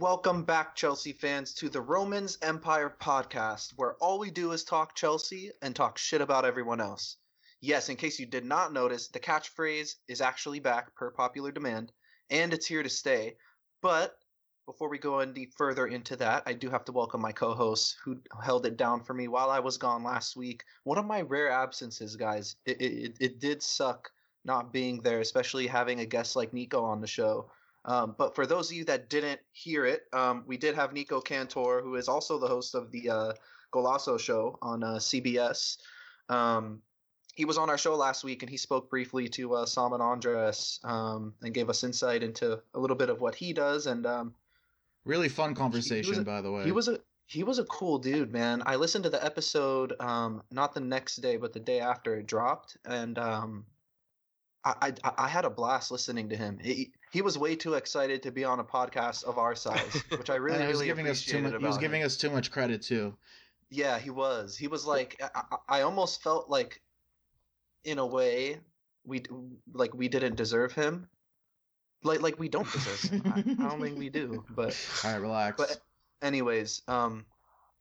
Welcome back, Chelsea fans, to the Romans Empire podcast, where all we do is talk Chelsea and talk shit about everyone else. Yes, in case you did not notice, the catchphrase is actually back per popular demand, and it's here to stay. But before we go any further into that, I do have to welcome my co hosts who held it down for me while I was gone last week. One of my rare absences, guys. It, it, it did suck not being there, especially having a guest like Nico on the show. Um, but for those of you that didn't hear it, um, we did have Nico Cantor, who is also the host of the uh, Golazo show on uh, CBS. Um, he was on our show last week and he spoke briefly to uh, Sam and Andres um, and gave us insight into a little bit of what he does. And um, really fun conversation, a, by the way. He was a he was a cool dude, man. I listened to the episode um, not the next day, but the day after it dropped, and um, I, I, I had a blast listening to him. He, he was way too excited to be on a podcast of our size, which I really, really giving us too much. He was giving him. us too much credit too. Yeah, he was. He was like, I, I almost felt like, in a way, we like we didn't deserve him. Like like we don't deserve him. I, I don't think we do. But all right, relax. But anyways, um,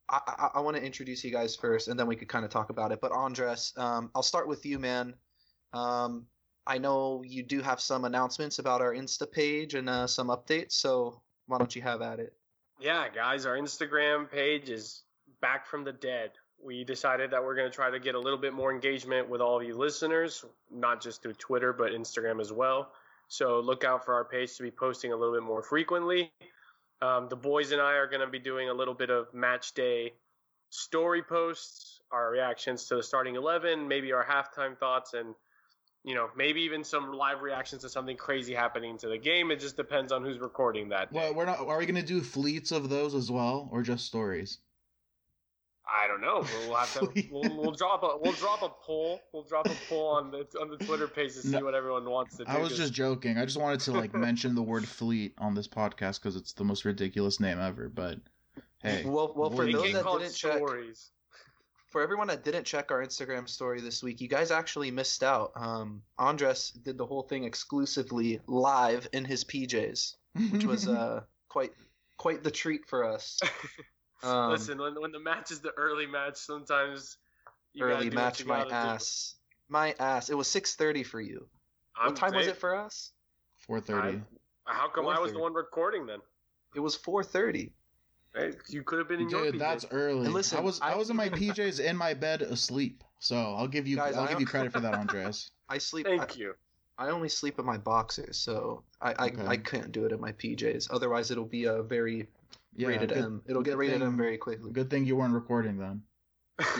I I, I want to introduce you guys first, and then we could kind of talk about it. But Andres, um, I'll start with you, man. Um, I know you do have some announcements about our Insta page and uh, some updates, so why don't you have at it? Yeah, guys, our Instagram page is back from the dead. We decided that we're going to try to get a little bit more engagement with all of you listeners, not just through Twitter, but Instagram as well. So look out for our page to be posting a little bit more frequently. Um, the boys and I are going to be doing a little bit of match day story posts, our reactions to the starting 11, maybe our halftime thoughts, and you know, maybe even some live reactions to something crazy happening to the game. It just depends on who's recording that. Day. Well, we're not. Are we going to do fleets of those as well, or just stories? I don't know. We'll have to. we'll, we'll, drop a. We'll drop a poll. We'll drop a poll on the on the Twitter page to see no, what everyone wants to do. I was just joking. I just wanted to like mention the word fleet on this podcast because it's the most ridiculous name ever. But hey, well, well, for those that didn't check, stories for everyone that didn't check our Instagram story this week, you guys actually missed out. Um, Andres did the whole thing exclusively live in his PJs, which was uh, quite quite the treat for us. Um, Listen, when when the match is the early match, sometimes early match my ass, do. my ass. It was six thirty for you. I'm what time saying, was it for us? Four thirty. How come I was the one recording then? It was four thirty. Hey, you could have been in Dude, your PJs. that's early. And listen, I was I, I was in my PJs in my bed asleep. So I'll give you guys, I'll give you credit for that, Andres. I sleep. Thank I, you. I only sleep in my boxers, so I I, okay. I couldn't do it in my PJs. Otherwise, it'll be a very yeah, rated good, M. It'll get rated thing, M very quickly. Good thing you weren't recording then.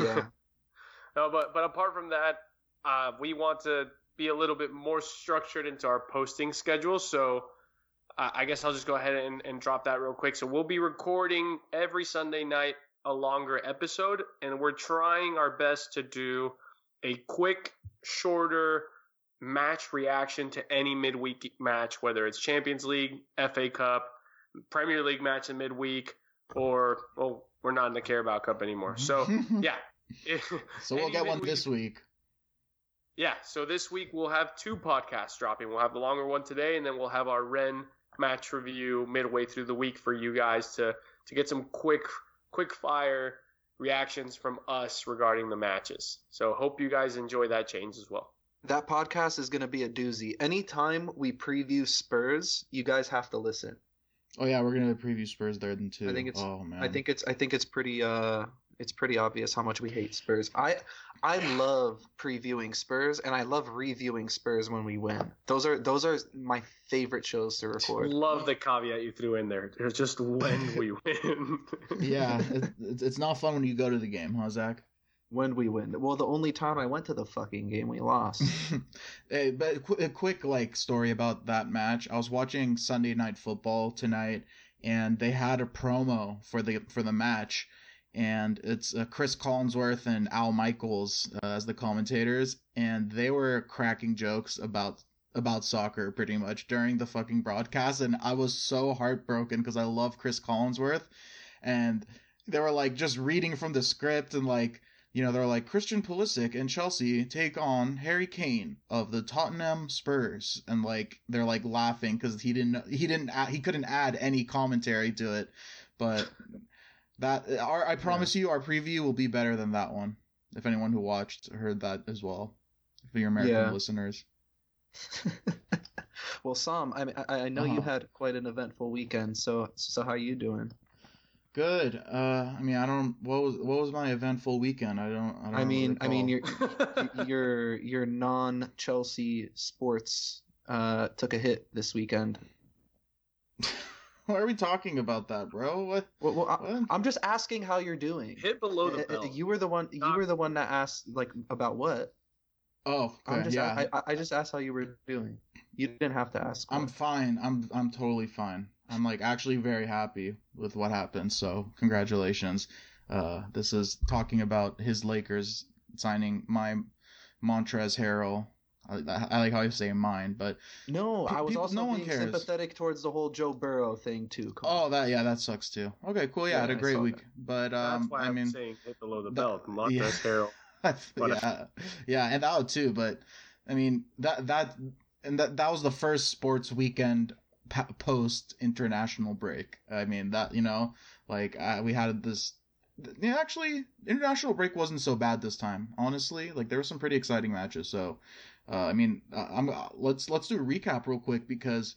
Yeah. no, but but apart from that, uh, we want to be a little bit more structured into our posting schedule. So I guess I'll just go ahead and, and drop that real quick. So we'll be recording every Sunday night a longer episode, and we're trying our best to do a quick, shorter match reaction to any midweek match, whether it's Champions League, FA Cup, Premier League match in midweek, or well, we're not in the Carabao Cup anymore. So yeah. so we'll get one this week. Yeah, so this week we'll have two podcasts dropping. We'll have the longer one today, and then we'll have our Rennes match review midway through the week for you guys to to get some quick quick fire reactions from us regarding the matches. So hope you guys enjoy that change as well. That podcast is going to be a doozy. Anytime we preview Spurs, you guys have to listen. Oh yeah, we're gonna preview Spurs there then too. I think it's. Oh man. I think it's. I think it's pretty. Uh, it's pretty obvious how much we hate Spurs. I I love previewing Spurs and I love reviewing Spurs when we win. Those are those are my favorite shows to record. Love the caveat you threw in there. It's just when we win. yeah, it's, it's not fun when you go to the game, huh, Zach? When we win. Well, the only time I went to the fucking game, we lost. hey, but a quick like story about that match. I was watching Sunday Night Football tonight, and they had a promo for the for the match and it's uh, Chris Collinsworth and Al Michaels uh, as the commentators, and they were cracking jokes about about soccer pretty much during the fucking broadcast, and I was so heartbroken because I love Chris Collinsworth, and they were like just reading from the script and like you know, they're like Christian Pulisic and Chelsea take on Harry Kane of the Tottenham Spurs, and like they're like laughing because he didn't he didn't he couldn't add any commentary to it, but that our I promise yeah. you our preview will be better than that one. If anyone who watched heard that as well, for your American yeah. listeners. well, Sam, I mean, I know uh-huh. you had quite an eventful weekend. So so how are you doing? Good. Uh, I mean, I don't. What was what was my eventful weekend? I don't. I, don't I mean, recall. I mean, your your your non Chelsea sports uh took a hit this weekend. Why are we talking about that, bro? What? Well, well what? I, am just asking how you're doing. Hit below the belt. You were the one. You were the one that asked like about what. Oh, okay. I'm just, yeah. I, I just asked how you were doing. You didn't have to ask. I'm fine. I'm I'm totally fine. I'm like actually very happy with what happened. So congratulations. Uh, this is talking about his Lakers signing my Montrezl Harrell. I, I, like how you say mine, but no, I was people, also no being sympathetic towards the whole Joe Burrow thing too. Oh, that yeah, that sucks too. Okay, cool. Yeah, yeah I had a great week, that. but um, that's why I I'm mean, saying hit below the belt, Montrezl yeah. Harrell. yeah, yeah, and that too. But I mean that that and that that was the first sports weekend post international break. I mean that you know like uh, we had this. Yeah, actually, international break wasn't so bad this time. Honestly, like there were some pretty exciting matches. So, uh, I mean, uh, I'm uh, let's let's do a recap real quick because,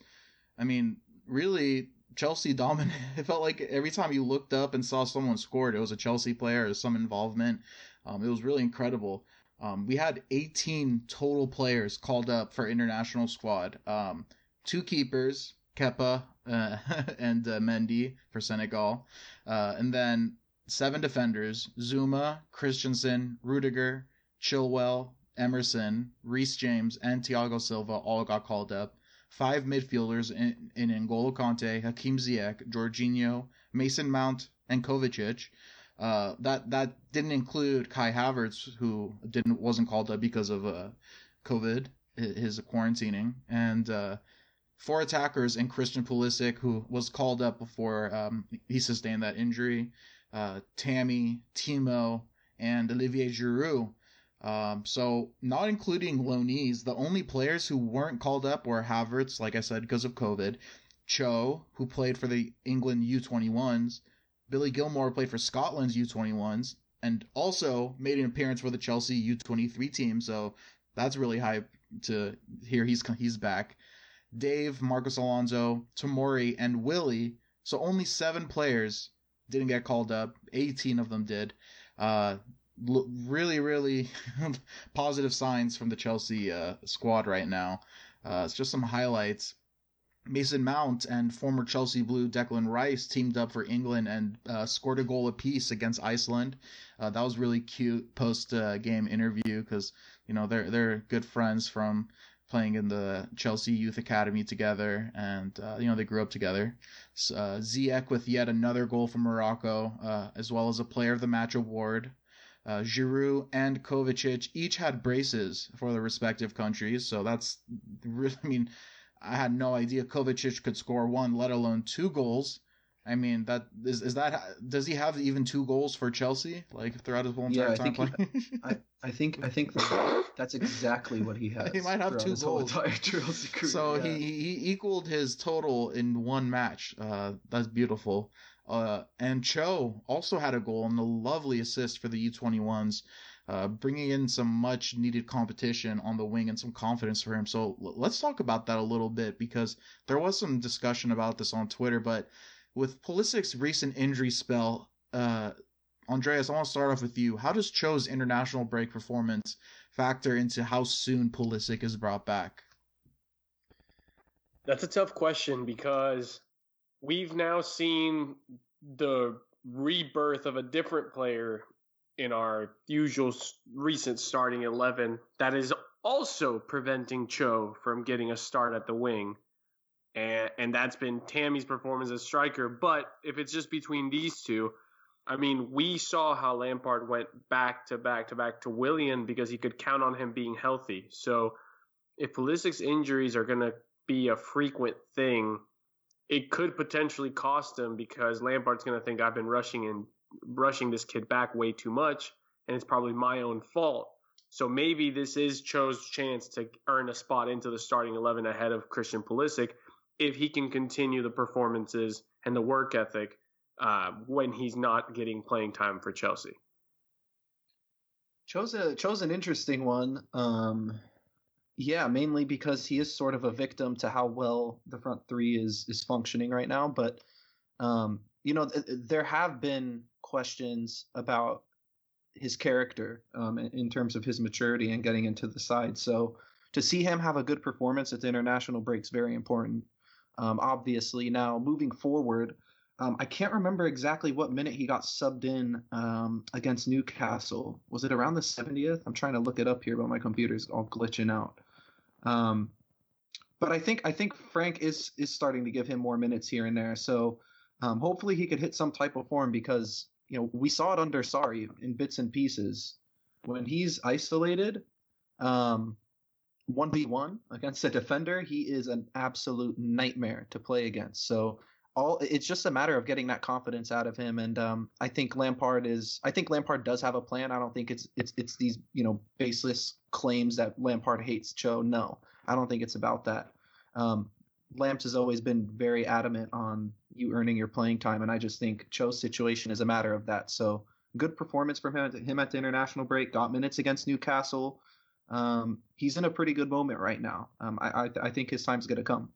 I mean, really Chelsea dominated. It felt like every time you looked up and saw someone scored, it was a Chelsea player or some involvement. Um, it was really incredible. Um, we had 18 total players called up for international squad. Um, two keepers, Kepa uh, and uh, Mendy for Senegal, uh, and then seven defenders: Zouma, Christensen, Rudiger, Chilwell, Emerson, Reece James, and Thiago Silva all got called up. Five midfielders in, in N'Golo Kante, Hakim Ziyech, Jorginho, Mason Mount, and Kovacic. Uh, that that didn't include Kai Havertz, who didn't wasn't called up because of uh, COVID, his quarantining, and uh, four attackers and Christian Pulisic, who was called up before um, he sustained that injury, uh, Tammy, Timo, and Olivier Giroud. Um, so not including loanees, the only players who weren't called up were Havertz, like I said, because of COVID, Cho, who played for the England U21s, Billy Gilmour played for Scotland's U21s and also made an appearance for the Chelsea U23 team. So that's really hype to hear he's he's back. Dave, Marcos Alonso, Tomori, and Willy. So only seven players didn't get called up. 18 of them did. Uh, really, really positive signs from the Chelsea uh, squad right now. Uh, it's just some highlights. Mason Mount and former Chelsea Blue Declan Rice teamed up for England and uh, scored a goal apiece against Iceland. Uh, that was really cute post uh, game interview because you know they're they're good friends from playing in the Chelsea Youth Academy together, and uh, you know they grew up together. Uh, Ziyech with yet another goal for Morocco, uh, as well as a Player of the Match award. Uh, Giroud and Kovacic each had braces for their respective countries, so that's really, I mean I had no idea Kovacic could score one, let alone two goals. I mean, that is is that does he have even two goals for Chelsea like throughout his whole entire yeah, time playing? He, I, I think I think that's exactly what he has. he might have two goals. so yeah. he he equaled his total in one match. Uh, that's beautiful. Uh, and Cho also had a goal and a lovely assist for the U21s uh, bringing in some much needed competition on the wing and some confidence for him. So let's talk about that a little bit because there was some discussion about this on Twitter. But with Pulisic's recent injury spell, uh, Andreas, I want to start off with you. How does Cho's international break performance factor into how soon Pulisic is brought back? That's a tough question because we've now seen the rebirth of a different player in our usual recent starting 11 that is also preventing Cho from getting a start at the wing. And, and that's been Tammy's performance as striker. But if it's just between these two, I mean, we saw how Lampard went back to back to back to Willian because he could count on him being healthy. So if Pulisic's injuries are going to be a frequent thing, it could potentially cost him because Lampard's going to think I've been rushing and rushing this kid back way too much. and it's probably my own fault. So maybe this is Cho's chance to earn a spot into the starting 11 ahead of Christian Pulisic if he can continue the performances and the work ethic uh, when he's not getting playing time for Chelsea. Chose a chose an interesting one. Um, yeah, mainly because he is sort of a victim to how well the front three is is functioning right now. But um, you know, th- there have been questions about his character um, in, terms of his maturity and getting into the side. So to see him have a good performance at the international break is very important. Um, obviously, now moving forward, um, I can't remember exactly what minute he got subbed in um, against Newcastle. Was it around the 70th? I'm trying to look it up here, but my computer's all glitching out. Um, but I think I think Frank is is starting to give him more minutes here and there. So um, hopefully he could hit some type of form because you know we saw it under Sarri in bits and pieces when he's isolated. Um, 1v1 against a defender, he is an absolute nightmare to play against. So all it's just a matter of getting that confidence out of him and um, I think Lampard is I think Lampard does have a plan. I don't think it's it's it's these, you know, baseless claims that Lampard hates Cho. No. I don't think it's about that. Um, Lamps has always been very adamant on you earning your playing time and I just think Cho's situation is a matter of that. So good performance from him, him at the international break, got minutes against Newcastle. Um, he's in a pretty good moment right now. Um, I, I I think his time's going to come.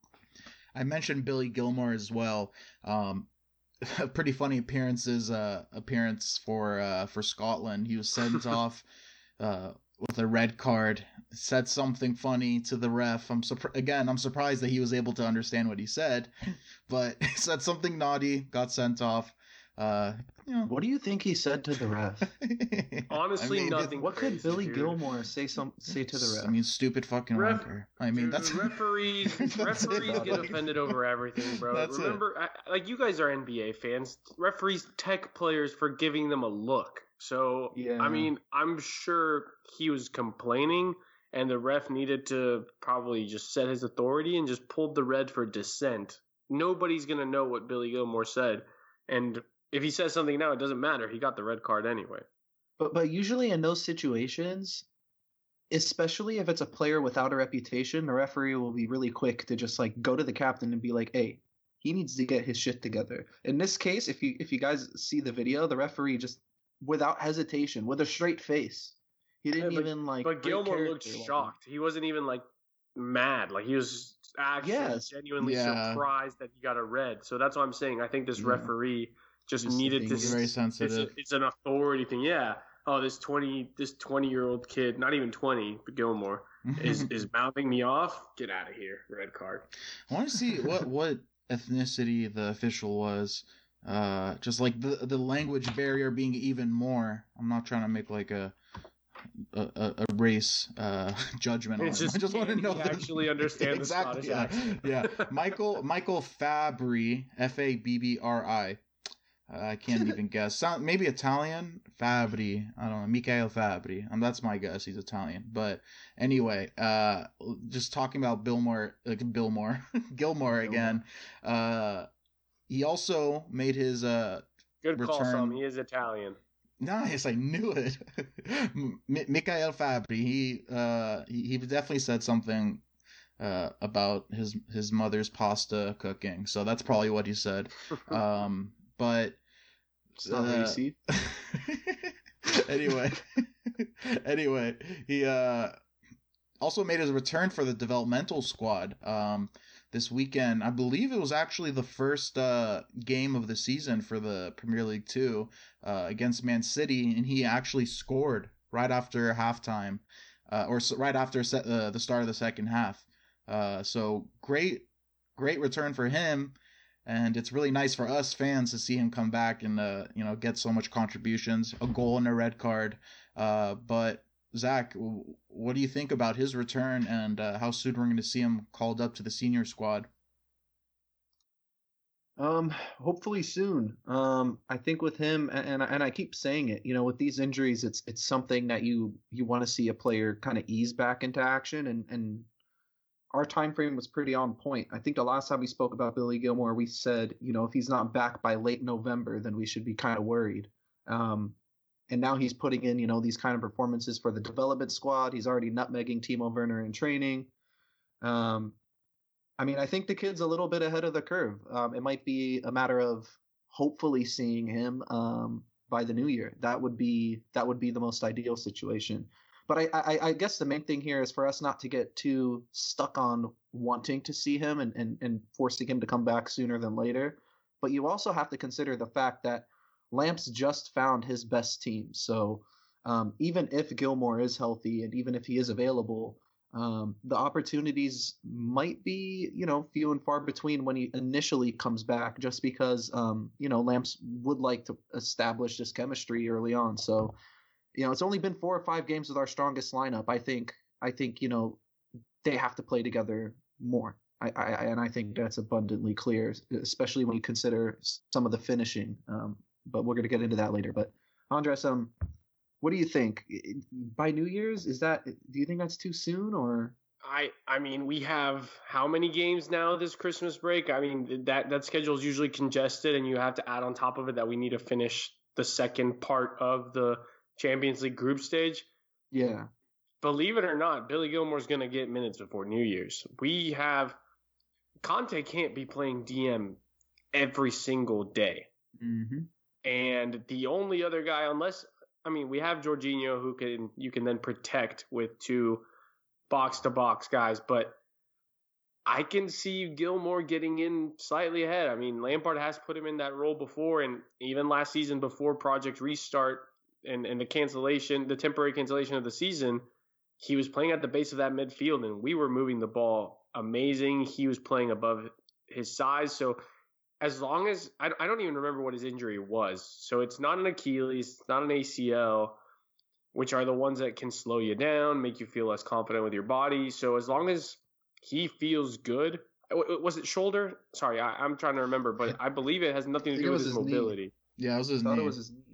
I mentioned Billy Gilmour as well. Um, a pretty funny appearances uh, appearance for uh, for Scotland. He was sent off uh, with a red card. Said something funny to the ref. I'm surprised again. I'm surprised that he was able to understand what he said, but said something naughty. Got sent off. Uh, you know. What do you think he said to the ref? Honestly, I mean, nothing. What could Billy dude. Gilmour say some say to the ref? I mean, stupid fucking Ref, wanker. I mean, dude, that's referees. referees get offended over everything, bro. That's Remember, I, like you guys are NBA fans. Referees tech players for giving them a look. So yeah. I mean, I'm sure he was complaining, and the ref needed to probably just set his authority and just pulled the red for dissent. Nobody's gonna know what Billy Gilmour said, and if he says something now, it doesn't matter. He got the red card anyway. But but usually in those situations, especially if it's a player without a reputation, the referee will be really quick to just like go to the captain and be like, "Hey, he needs to get his shit together." In this case, if you if you guys see the video, the referee just without hesitation, with a straight face, he didn't yeah, but, even like. But Gilmour looked shocked. He wasn't even like mad. Like he was actually yes. genuinely yeah. surprised that he got a red. So that's what I'm saying. I think this yeah. referee just, just needed to. Very sensitive. It's, it's, an authority thing. Yeah. Oh, this twenty this twenty year old kid, not even twenty, but Gilmour is is mouthing me off. Get out of here, red card. I want to see what what ethnicity the official was. Uh, just like the the language barrier being even more. I'm not trying to make like a a, a race uh, judgment it's on just, I just want to know actually understand exactly, the Scottish yeah, yeah. Michael Michael Fabbri F A B B R I I can't even guess. Sound maybe Italian. Fabbri. I don't know. Michael Fabbri. Um, that's my guess. He's Italian. But anyway, uh, just talking about Billmore, uh, Billmore, Gilmour again. Uh, he also made his uh. Good return. call. He is Italian. Nice, I knew it. M- Michael Fabbri. He uh he, he definitely said something uh, about his his mother's pasta cooking. So that's probably what he said. Um, but uh, anyway, anyway, he uh, also made his return for the developmental squad um, this weekend. I believe it was actually the first uh, game of the season for the Premier League Two uh, against Man City, and he actually scored right after halftime, uh, or right after se- uh, the start of the second half. Uh, so great, great return for him and it's really nice for us fans to see him come back and uh, you know get so much contributions, a goal and a red card. Uh, but Zach, what do you think about his return and uh, how soon we're going to see him called up to the senior squad? Um, hopefully soon. Um, I think with him, and and I keep saying it, you know, with these injuries, it's it's something that you you want to see a player kind of ease back into action, and and our time frame was pretty on point. I think the last time we spoke about Billy Gilmour, we said, you know, if he's not back by late November, then we should be kind of worried. Um, and now he's putting in you know these kind of performances for the development squad. He's already nutmegging Timo Werner in training. Um, I mean, I think the kid's a little bit ahead of the curve. Um, it might be a matter of hopefully seeing him um, by the new year. That would be that would be the most ideal situation. But I, I, I, guess the main thing here is for us not to get too stuck on wanting to see him and, and, and forcing him to come back sooner than later. But you also have to consider the fact that Lamps just found his best team. So um, even if Gilmour is healthy and even if he is available, um, the opportunities might be, you know, few and far between when he initially comes back, just because, um, you know, Lamps would like to establish this chemistry early on. So, you know, it's only been four or five games with our strongest lineup. I think, I think, you know, they have to play together more. I, I and I think that's abundantly clear, especially when you consider some of the finishing. Um, but we're going to get into that later. But Andres, um, what do you think? By New Year's, is that? Do you think that's too soon, or? I I mean, we have how many games now this Christmas break? I mean, that that schedule is usually congested, and you have to add on top of it that we need to finish the second part of the Champions League group stage. Yeah. Believe it or not, Billy Gilmour's going to get minutes before New Year's. We have Kante can't be playing DM every single day. Mm-hmm. And the only other guy, unless I mean, we have Jorginho who can you can then protect with two box to box guys, but I can see Gilmour getting in slightly ahead. I mean, Lampard has put him in that role before, and even last season before Project Restart and, and the cancellation, the temporary cancellation of the season, he was playing at the base of that midfield, and we were moving the ball amazing. He was playing above his size, so as long as I, I don't even remember what his injury was. So it's not an Achilles, it's not an ACL, which are the ones that can slow you down, make you feel less confident with your body. So as long as he feels good, uh, was it shoulder? Sorry, I, am trying to remember, but I believe it has nothing to do with his, his mobility. Knee. Yeah, it was his I knee. It was his knee.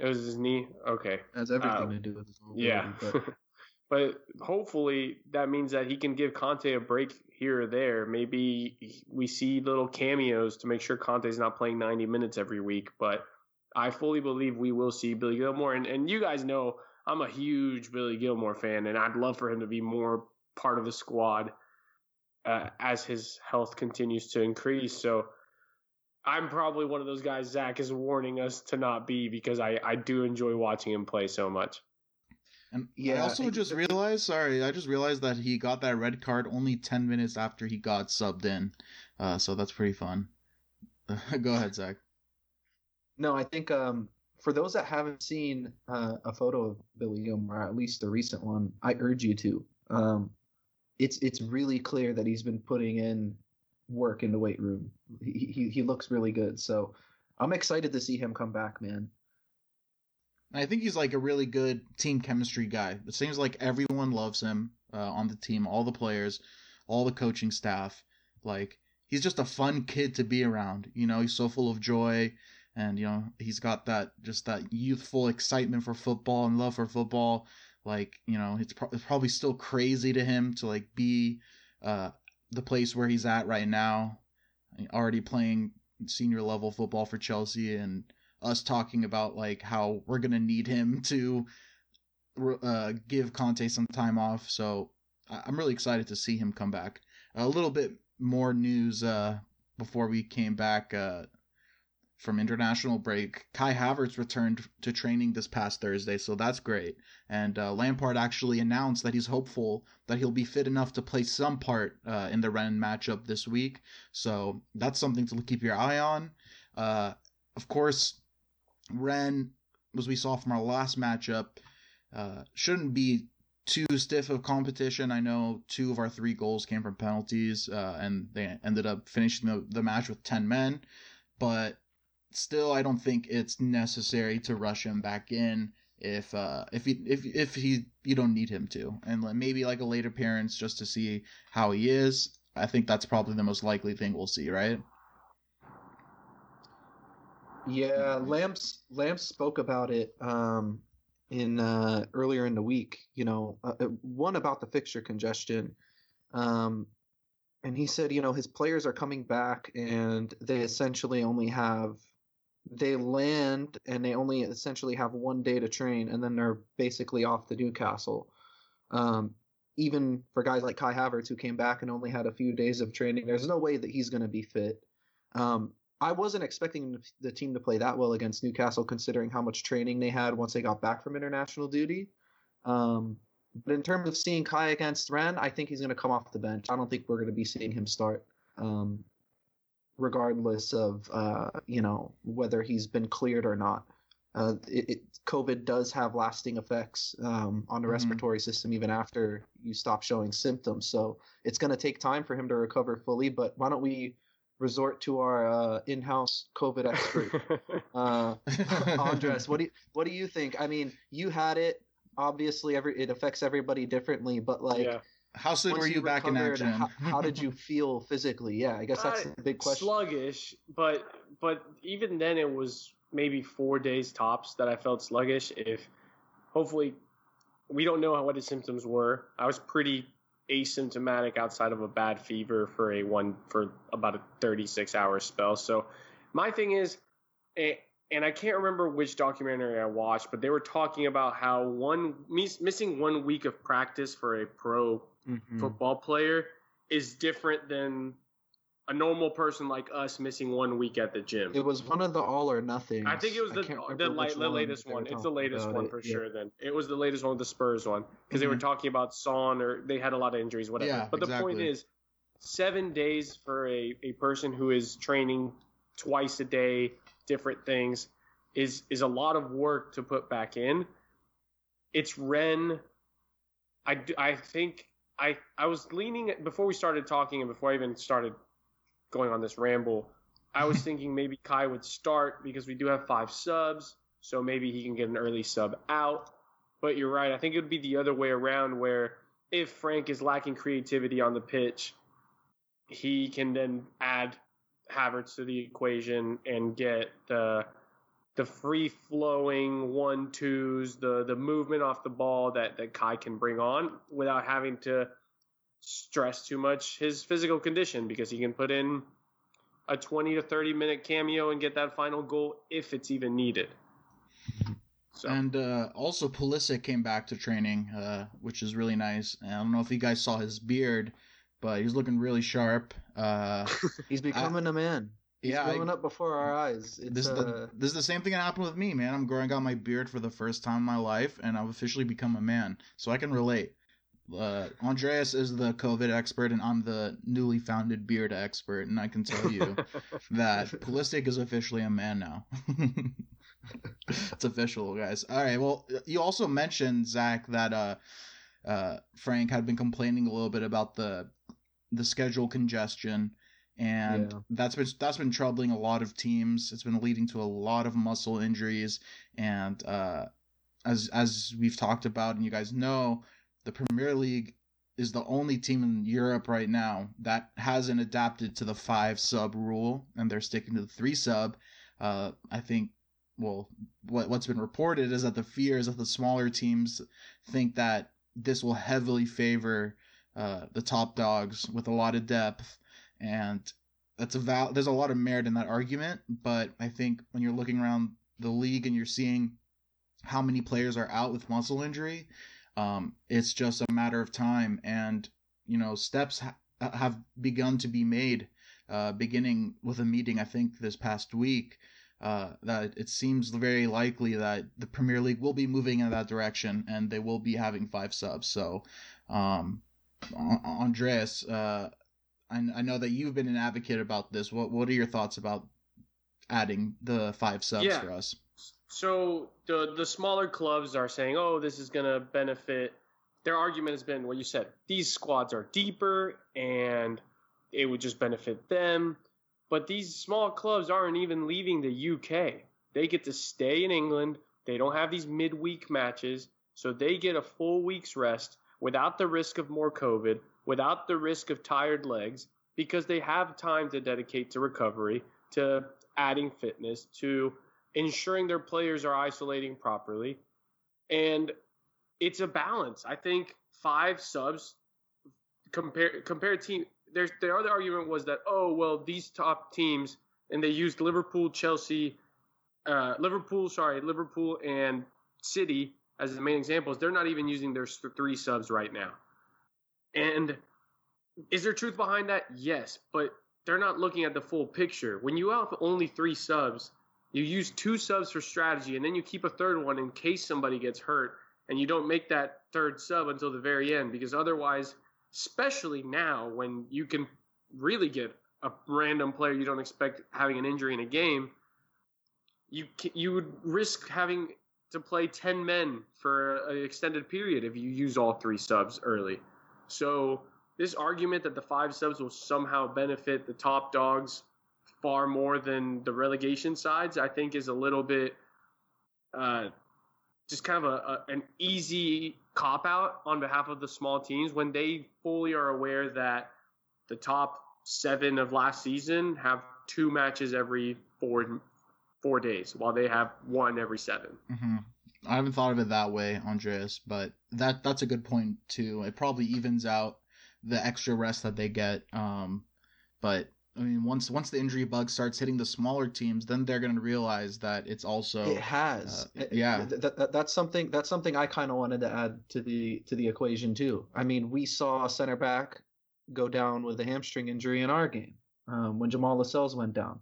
It was his knee. Okay, That's everything uh, to do with his. Yeah. But. but hopefully that means that he can give Kante a break here or there. Maybe we see little cameos to make sure Kante's not playing 90 minutes every week. But I fully believe we will see Billy Gilmour. And, and you guys know I'm a huge Billy Gilmour fan, and I'd love for him to be more part of the squad uh, as his health continues to increase. So I'm probably one of those guys Zach is warning us to not be because I, I do enjoy watching him play so much. And yeah, I also just realized, sorry, I just realized that he got that red card only 10 minutes after he got subbed in. Uh, so that's pretty fun. Go ahead, Zach. No, I think um, for those that haven't seen uh, a photo of Billy Gilmour, or at least the recent one, I urge you to. Um, it's it's really clear that he's been putting in work in the weight room. He, he he looks really good. So I'm excited to see him come back, man. I think he's like a really good team chemistry guy. It seems like everyone loves him uh, on the team, all the players, all the coaching staff. Like he's just a fun kid to be around. You know, he's so full of joy, and you know he's got that just that youthful excitement for football and love for football. Like you know, it's, pro- it's probably still crazy to him to like be uh, the place where he's at right now, already playing senior level football for Chelsea and us talking about like how we're gonna need him to uh, give Kante some time off. So I'm really excited to see him come back. A little bit more news uh, before we came back uh, from international break. Kai Havertz returned to training this past Thursday, so that's great. And uh, Lampard actually announced that he's hopeful that he'll be fit enough to play some part uh, in the Rennes matchup this week. So that's something to keep your eye on. Uh, of course, Rennes, as we saw from our last matchup, uh, shouldn't be too stiff of competition. I know two of our three goals came from penalties, uh, and they ended up finishing the, the match with 10 men. But still, I don't think it's necessary to rush him back in if uh, if he if if he you don't need him to, and maybe like a late appearance just to see how he is. I think that's probably the most likely thing we'll see, right? Yeah, Lamps Lamps spoke about it um, in uh, earlier in the week. You know, uh, uh, one about the fixture congestion, um, and he said, you know, his players are coming back, and they essentially only have they land and they only essentially have one day to train, and then they're basically off to Newcastle. Um, even for guys like Kai Havertz who came back and only had a few days of training, there's no way that he's going to be fit. Um, I wasn't expecting the team to play that well against Newcastle, considering how much training they had once they got back from international duty. Um, but in terms of seeing Kai against Rennes, I think he's going to come off the bench. I don't think we're going to be seeing him start, um, regardless of uh, you know whether he's been cleared or not. Uh, it, it, COVID does have lasting effects um, on the mm-hmm. respiratory system even after you stop showing symptoms. So it's going to take time for him to recover fully. But why don't we resort to our uh, in-house COVID expert, uh, Andres? What do you, what do you think? I mean, you had it obviously every it affects everybody differently, but like. Yeah. How soon were you, you back in action? How, how, did you feel physically? Yeah, I guess that's uh, the big question. Sluggish, but but even then it was maybe four days tops that I felt sluggish. If hopefully we don't know what his symptoms were. I was pretty asymptomatic outside of a bad fever for a one for about a 36 hour spell. So my thing is, eh, and I can't remember which documentary I watched, but they were talking about how one missing one week of practice for a pro mm-hmm. football player is different than a normal person like us missing one week at the gym. It was one of the all or nothing. I think it was the the, light, the latest one. It's the latest one it. for yeah. sure. Then it was the latest one, the Spurs one, because mm-hmm. they were mm-hmm. talking about Son or they had a lot of injuries, whatever. Yeah, but the exactly. point is, seven days for a, a person who is training twice a day different things is is a lot of work to put back in. It's Ren. I, I think I I was leaning before we started talking and before I even started going on this ramble. I was thinking maybe Kai would start because we do have five subs, so maybe he can get an early sub out. But you're right. I think it would be the other way around where if Frank is lacking creativity on the pitch, he can then add Havertz to the equation and get the the free flowing one twos, the the movement off the ball that that Kai can bring on without having to stress too much his physical condition because he can put in a 20 to 30 minute cameo and get that final goal if it's even needed. So. And uh, also Pulisic came back to training, uh, which is really nice. I don't know if you guys saw his beard but he's looking really sharp. Uh, he's becoming I, a man. He's yeah, growing I, up before our eyes. It's, this, is the, uh, this is the same thing that happened with me, man. I'm growing out my beard for the first time in my life, and I've officially become a man, so I can relate. Uh, Andreas is the COVID expert, and I'm the newly founded beard expert, and I can tell you that Pulisic is officially a man now. it's official, guys. All right. Well, you also mentioned Zach that uh, uh, Frank had been complaining a little bit about the the schedule congestion and yeah. that's been that's been troubling a lot of teams. It's been leading to a lot of muscle injuries, and uh, as as we've talked about, and you guys know, the Premier League is the only team in Europe right now that hasn't adapted to the five sub rule, and they're sticking to the three sub. Uh, I think. Well, what what's been reported is that the fears of the smaller teams think that this will heavily favor uh, the top dogs with a lot of depth, and that's a val- there's a lot of merit in that argument. But I think when you're looking around the league and you're seeing how many players are out with muscle injury, um, it's just a matter of time, and you know steps ha- have begun to be made, uh, beginning with a meeting I think this past week. Uh, that it seems very likely that the Premier League will be moving in that direction and they will be having five subs. So, um, Andreas, uh, I, I know that you've been an advocate about this. What what are your thoughts about adding the five subs yeah. for us? So the the smaller clubs are saying, "Oh, this is going to benefit." Their argument has been what you said. These squads are deeper, and it would just benefit them. But these small clubs aren't even leaving the UK. They get to stay in England. They don't have these midweek matches, so they get a full week's rest without the risk of more COVID, without the risk of tired legs, because they have time to dedicate to recovery, to adding fitness, to ensuring their players are isolating properly. And it's a balance. I think five subs compare compare team there's the other argument was that oh well these top teams and they used Liverpool, Chelsea, uh, Liverpool, sorry, Liverpool and City as the main examples, they're not even using their three subs right now. And is there truth behind that? Yes, but they're not looking at the full picture. When you have only three subs, you use two subs for strategy, and then you keep a third one in case somebody gets hurt, and you don't make that third sub until the very end because otherwise, especially now when you can really get a random player you don't expect having an injury in a game, you you would risk having to play 10 men for an extended period if you use all three subs early. So, this argument that the five subs will somehow benefit the top dogs far more than the relegation sides, I think is a little bit uh, just kind of a, a an easy cop out on behalf of the small teams when they fully are aware that the top seven of last season have two matches every four four days, while they have one every 7 mm-hmm. I haven't thought of it that way, Andreas, but that that's a good point too. It probably evens out the extra rest that they get. Um, but I mean, once once the injury bug starts hitting the smaller teams, then they're going to realize that it's also it has. Uh, yeah, that, that, that's something that's something I kind of wanted to add to the to the equation too. I mean, we saw a center back go down with a hamstring injury in our game um, when Jamal Lascelles went down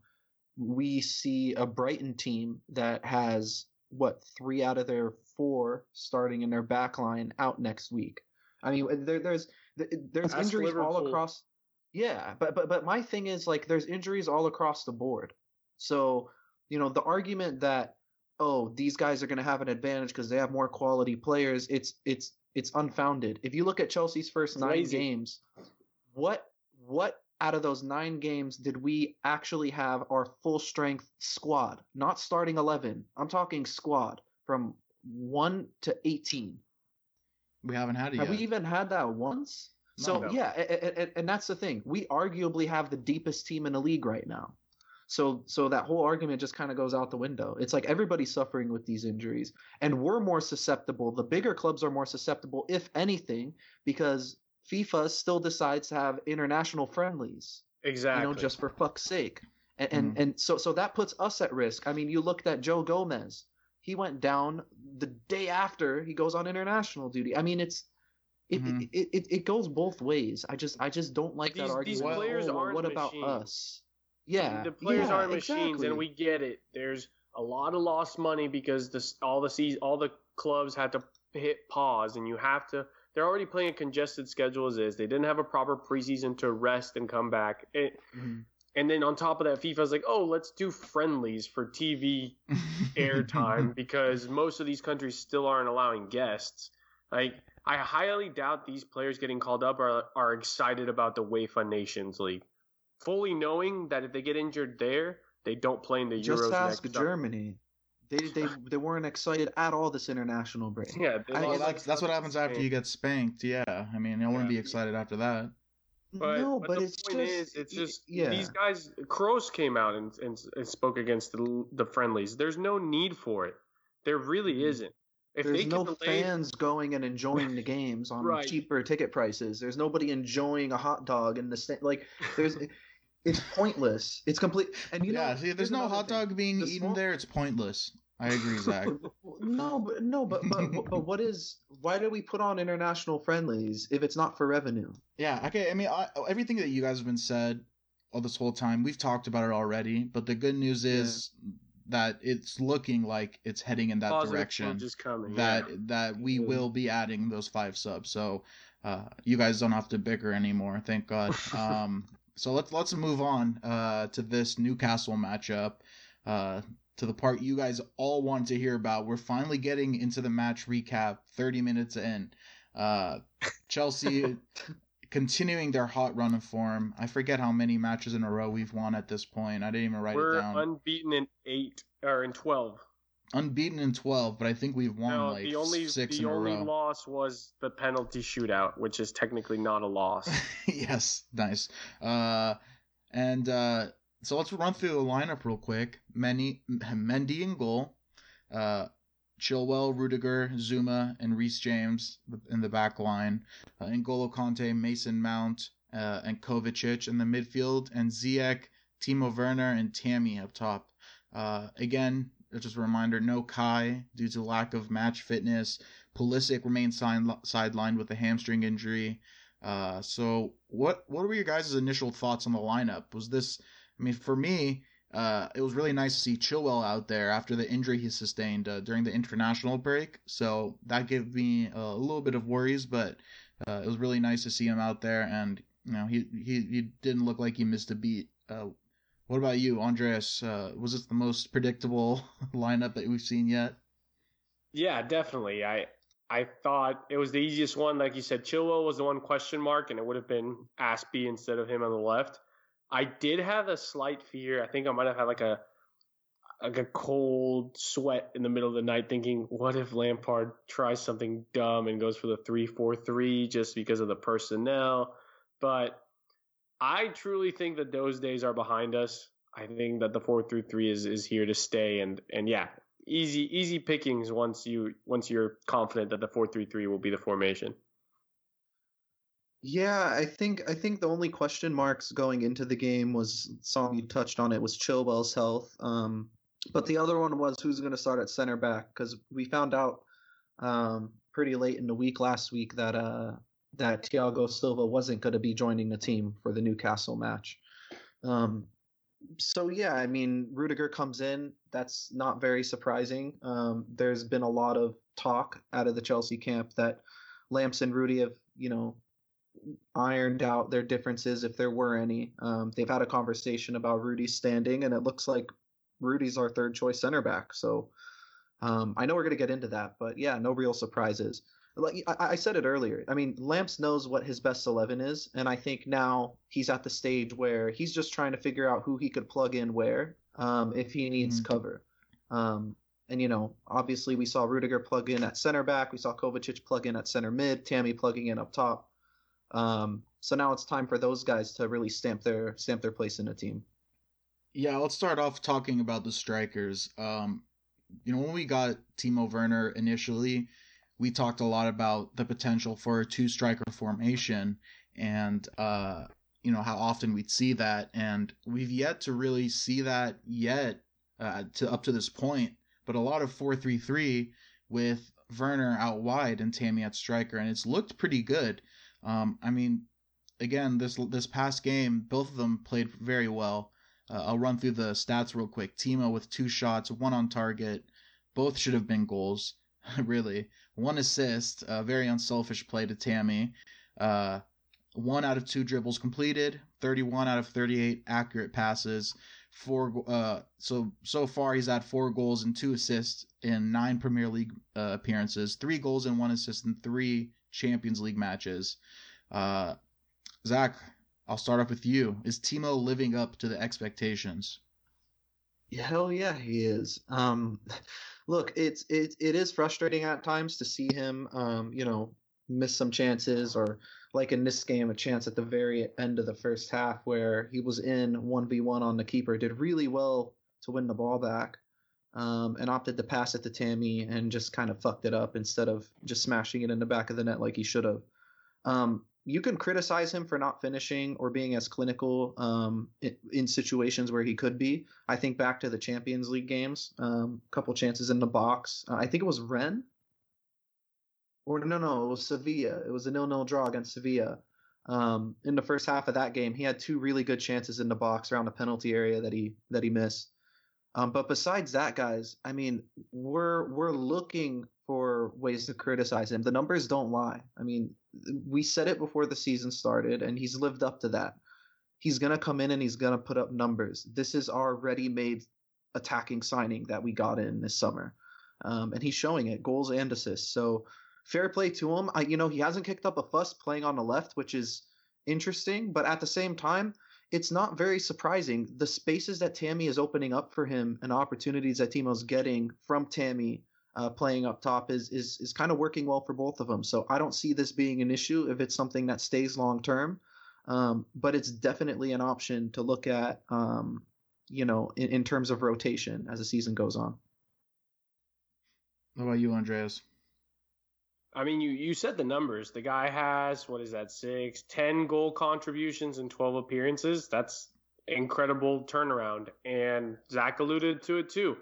we see a Brighton team that has what three out of their four starting in their back line out next week. I mean, there, there's there's That's injuries Liverpool. all across. Yeah, but but but my thing is like there's injuries all across the board. So you know the argument that oh these guys are going to have an advantage because they have more quality players it's it's it's unfounded. If you look at Chelsea's first nine Lazy. games, what what out of those nine games did we actually have our full strength squad? Not starting 11. I'm talking squad from 1 to 18. We haven't had it yet. have yet. we even had that once? No, so, no. yeah, and, and, and that's the thing. We arguably have the deepest team in the league right now. So so that whole argument just kind of goes out the window. It's like everybody's suffering with these injuries and we're more susceptible. The bigger clubs are more susceptible if anything because FIFA still decides to have international friendlies. Exactly. You know, just for fuck's sake. And, and mm. and, so so that puts us at risk. I mean, you looked at Joe Gomez. He went down the day after he goes on international duty. I mean, it's it, mm-hmm. it, it, it, goes both ways. I just I just don't like these, that argument. These players oh, aren't what machines. about us? Yeah, the players yeah, aren't machines, exactly. and we get it. There's a lot of lost money because this all the season, all the clubs had to hit pause, and you have to they're already playing a congested schedule as is. They didn't have a proper preseason to rest and come back. It, mm-hmm. And then on top of that, FIFA's like, oh, let's do friendlies for TV airtime because most of these countries still aren't allowing guests. Like, I highly doubt these players getting called up are are excited about the UEFA Nations League, fully knowing that if they get injured there, they don't play in the Just Euros. Just ask Germany. They they they weren't excited at all this international break. Yeah, I, well, that's that's what happens after you get spanked. Yeah, I mean, I wouldn't be excited after that. But, no, but, but it's just is, it's just yeah. these guys. Kroos came out and, and, and spoke against the, the friendlies. There's no need for it. There really mm-hmm. isn't. If There's no delay... fans going and enjoying the games on right. cheaper ticket prices. There's nobody enjoying a hot dog in the stand. Like there's it's pointless. It's complete. And you yeah, know, see, there's no hot dog being the eaten small... there. It's pointless. I agree, Zach. no, but no, but, but but what is? Why do we put on international friendlies if it's not for revenue? Yeah, okay. I mean, I, everything that you guys have been said all this whole time, we've talked about it already. But the good news is yeah. that it's looking like it's heading in that Positive direction. Just coming. That yeah. that we will be adding those five subs. So uh, you guys don't have to bicker anymore. Thank God. Um, so let's let's move on uh, to this Newcastle matchup. Uh, to the part you guys all want to hear about. We're finally getting into the match recap. Thirty minutes in. Uh, Chelsea continuing their hot run of form. I forget how many matches in a row we've won at this point. I didn't even write We're it down. We're unbeaten in eight or in twelve unbeaten in 12, but I think we've won no, like the only, six the in a row. The only loss was the penalty shootout, which is technically not a loss. yes, nice. Uh, and uh, so let's run through the lineup real quick. Mendy, Mendy in goal. Uh, Chilwell, Rudiger, Zouma, and Reece James in the back line. Uh, N'Golo Kanté, Mason Mount, uh, and Kovacic in the midfield, and Ziyech, Timo Werner, and Tammy up top. Uh, again, just a reminder, no Kai due to lack of match fitness. Pulisic remains sidelined with a hamstring injury. Uh, so what what were your guys' initial thoughts on the lineup? Was this? I mean, for me, uh, it was really nice to see Chilwell out there after the injury he sustained uh, during the international break. So that gave me a little bit of worries, but uh, it was really nice to see him out there, and you know he he, he didn't look like he missed a beat. What about you, Andreas? Uh, was this the most predictable lineup that we've seen yet? Yeah, definitely. I I thought it was the easiest one. Like you said, Chilwell was the one question mark, and it would have been Azpi instead of him on the left. I did have a slight fear. I think I might have had like a like a cold sweat in the middle of the night, thinking, what if Lampard tries something dumb and goes for the three four three just because of the personnel? But I truly think that those days are behind us. I think that the four through three is is here to stay, and and yeah, easy easy pickings once you once you're confident that the four three three will be the formation. Yeah, I think I think the only question marks going into the game was song you touched on it was Chilwell's health. Um, but the other one was who's going to start at center back because we found out um, pretty late in the week last week that uh, that Thiago Silva wasn't going to be joining the team for the Newcastle match. Um, so yeah, I mean Rudiger comes in. That's not very surprising. Um, there's been a lot of talk out of the Chelsea camp that Lamps and Rudy have, you know, ironed out their differences if there were any. Um, they've had a conversation about Rudy's standing, and it looks like Rudy's our third choice center back. So um, I know we're going to get into that, but yeah, no real surprises. Like I, I said it earlier. I mean, Lamps knows what his best eleven is, and I think now he's at the stage where he's just trying to figure out who he could plug in where um, if he needs mm-hmm. cover. Um, and you know, obviously, we saw Rudiger plug in at center back. We saw Kovacic plug in at center mid. Tammy plugging in up top. Um, so now it's time for those guys to really stamp their stamp their place in the team. Yeah, let's start off talking about the strikers. Um, you know, when we got Timo Werner initially, we talked a lot about the potential for a two striker formation and uh, you know how often we'd see that, and we've yet to really see that yet uh, to up to this point. But a lot of four three three with Werner out wide and Tammy at striker, and it's looked pretty good. Um, I mean, again, this this past game, both of them played very well. Uh, I'll run through the stats real quick. Timo with two shots, one on target. Both should have been goals, really. One assist, a very unselfish play to Tammy. Uh, one out of two dribbles completed, 31 out of 38 accurate passes. Four, uh, so so far he's had four goals and two assists in nine Premier League uh, appearances, three goals and one assist in three Champions League matches. Uh, Zach, I'll start off with you. Is Timo living up to the expectations? Hell yeah, he is. Um, look, it's it it is frustrating at times to see him, um, you know, miss some chances or like in this game, a chance at the very end of the first half where he was in one v one on the keeper, did really well to win the ball back, um, and opted to pass it to Tammy and just kind of fucked it up instead of just smashing it in the back of the net like he should have. Um, you can criticize him for not finishing or being as clinical um, in, in, situations where he could be. I think back to the Champions League games, a um, couple chances in the box. Uh, I think it was Rennes, or no, no, it was Sevilla. It was a nil-nil draw against Sevilla. Um, in the first half of that game, he had two really good chances in the box around the penalty area that he that he missed. Um, but besides that, guys, I mean, we're we're looking for ways to criticize him. The numbers don't lie. I mean, we said it before the season started, and he's lived up to that. He's gonna come in and he's gonna put up numbers. This is our ready-made attacking signing that we got in this summer, um, and he's showing it, goals and assists. So fair play to him. I, you know, he hasn't kicked up a fuss playing on the left, which is interesting, but at the same time it's not very surprising. The spaces that Tammy is opening up for him and opportunities that Timo's getting from Tammy uh, playing up top is is is kind of working well for both of them. So I don't see this being an issue if it's something that stays long term. Um, but it's definitely an option to look at, um, you know, in, in terms of rotation as the season goes on. What about you, Andreas? I mean, you you said the numbers. The guy has what is that? Six, ten goal contributions and twelve appearances. That's incredible turnaround. And Zach alluded to it too.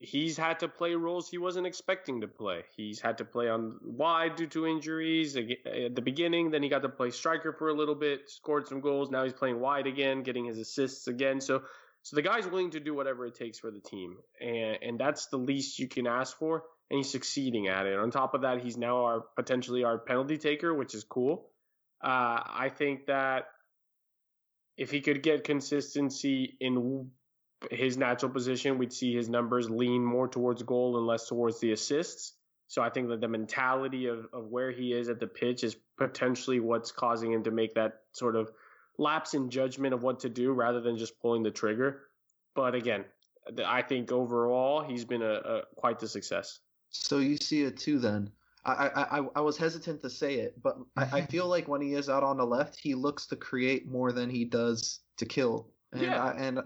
He's had to play roles he wasn't expecting to play. He's had to play on wide due to injuries at the beginning. Then he got to play striker for a little bit, scored some goals. Now he's playing wide again, getting his assists again. So, so the guy's willing to do whatever it takes for the team, and and that's the least you can ask for. And he's succeeding at it. On top of that, he's now our potentially our penalty taker, which is cool. Uh, I think that if he could get consistency in his natural position, we'd see his numbers lean more towards goal and less towards the assists. So I think that the mentality of, of where he is at the pitch is potentially what's causing him to make that sort of lapse in judgment of what to do rather than just pulling the trigger. But again, I think overall he's been a, a quite the success. So you see it too then. I, I, I was hesitant to say it, but I, I mm-hmm. feel like when he is out on the left, he looks to create more than he does to kill. And yeah. I, and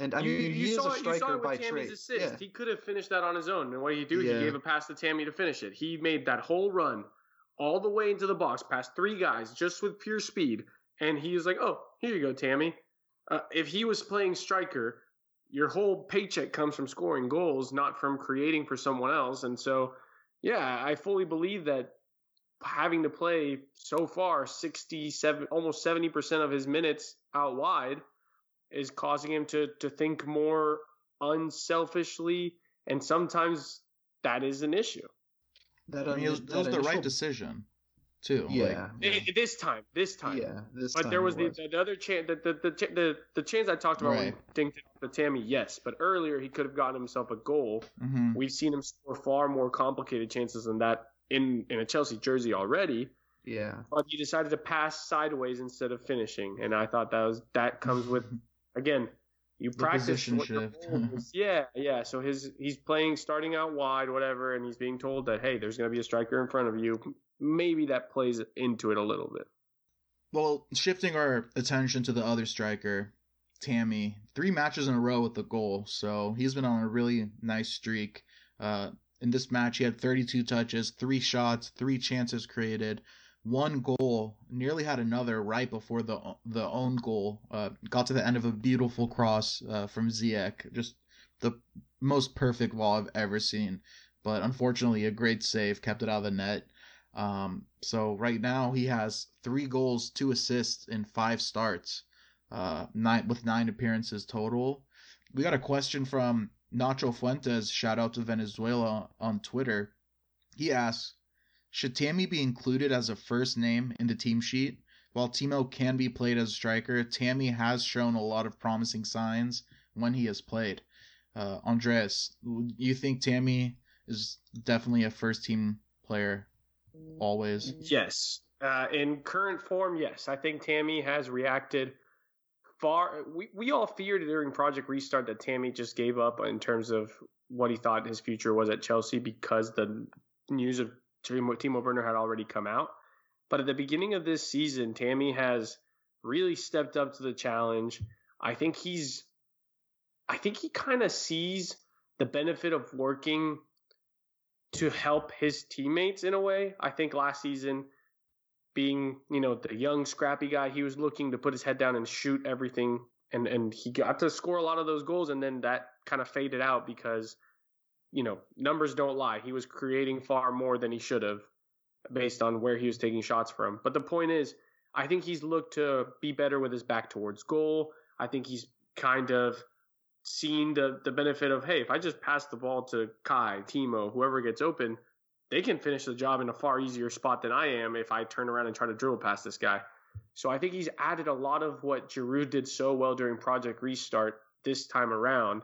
and I you, mean, you he saw, is a striker you saw it by with Tammy's trade. assist. Yeah. He could have finished that on his own. And what he do? Yeah. He gave a pass to Tammy to finish it. He made that whole run all the way into the box, past three guys, just with pure speed. And he was like, "Oh, here you go, Tammy." Uh, if he was playing striker, your whole paycheck comes from scoring goals, not from creating for someone else. And so, yeah, I fully believe that having to play so far 67 almost 70% of his minutes out wide is causing him to to think more unselfishly and sometimes that is an issue I That, mean, it was, that that was the right decision, too. Yeah, Like, yeah, I- this time this time yeah. This but time there was it the, the other chance the the, the the the chance I talked about Right. when Dink the Tammy yes but earlier he could have gotten himself a goal mhm. we've seen him score far more complicated chances than that in in a Chelsea jersey already yeah. but he decided to pass sideways instead of finishing, and I thought that was that comes with again you The practice position what your shift. yeah, yeah. So his he's playing starting out wide, whatever, and he's being told that hey, there's going to be a striker in front of you. Maybe that plays into it a little bit. Well, shifting our attention to the other striker, Tammy, three matches in a row with a goal, so he's been on a really nice streak. Uh, in this match, he had 32 touches, three shots, three chances created, one goal. Nearly had another right before the the own goal. Uh, got to the end of a beautiful cross uh, from Ziyech, just the most perfect ball I've ever seen. But unfortunately, a great save kept it out of the net. Um, so right now he has three goals, two assists in five starts, uh, nine with nine appearances total. We got a question from Nacho Fuentes. Shout out to Venezuela on Twitter. He asks, should Tammy be included as a first name in the team sheet? While Timo can be played as a striker, Tammy has shown a lot of promising signs when he has played. Uh, you think Tammy is definitely a first team player always? Yes, uh, in current form, yes. I think Tammy has reacted far. We we all feared during Project Restart that Tammy just gave up in terms of what he thought his future was at Chelsea because the news of Timo, Timo Werner had already come out. But at the beginning of this season, Tammy has really stepped up to the challenge. I think he's, I think he kind of sees the benefit of working to help his teammates in a way. I think last season, being you know the young scrappy guy, he was looking to put his head down and shoot everything, and and he got to score a lot of those goals, and then that kind of faded out because you know numbers don't lie. He was creating far more than he should have based on where he was taking shots from. But the point is, I think he's looked to be better with his back towards goal. I think he's kind of seen the the benefit of hey, if I just pass the ball to Kai, Timo, whoever gets open, they can finish the job in a far easier spot than I am if I turn around and try to dribble past this guy. So I think he's added a lot of what Giroud did so well during Project Restart this time around.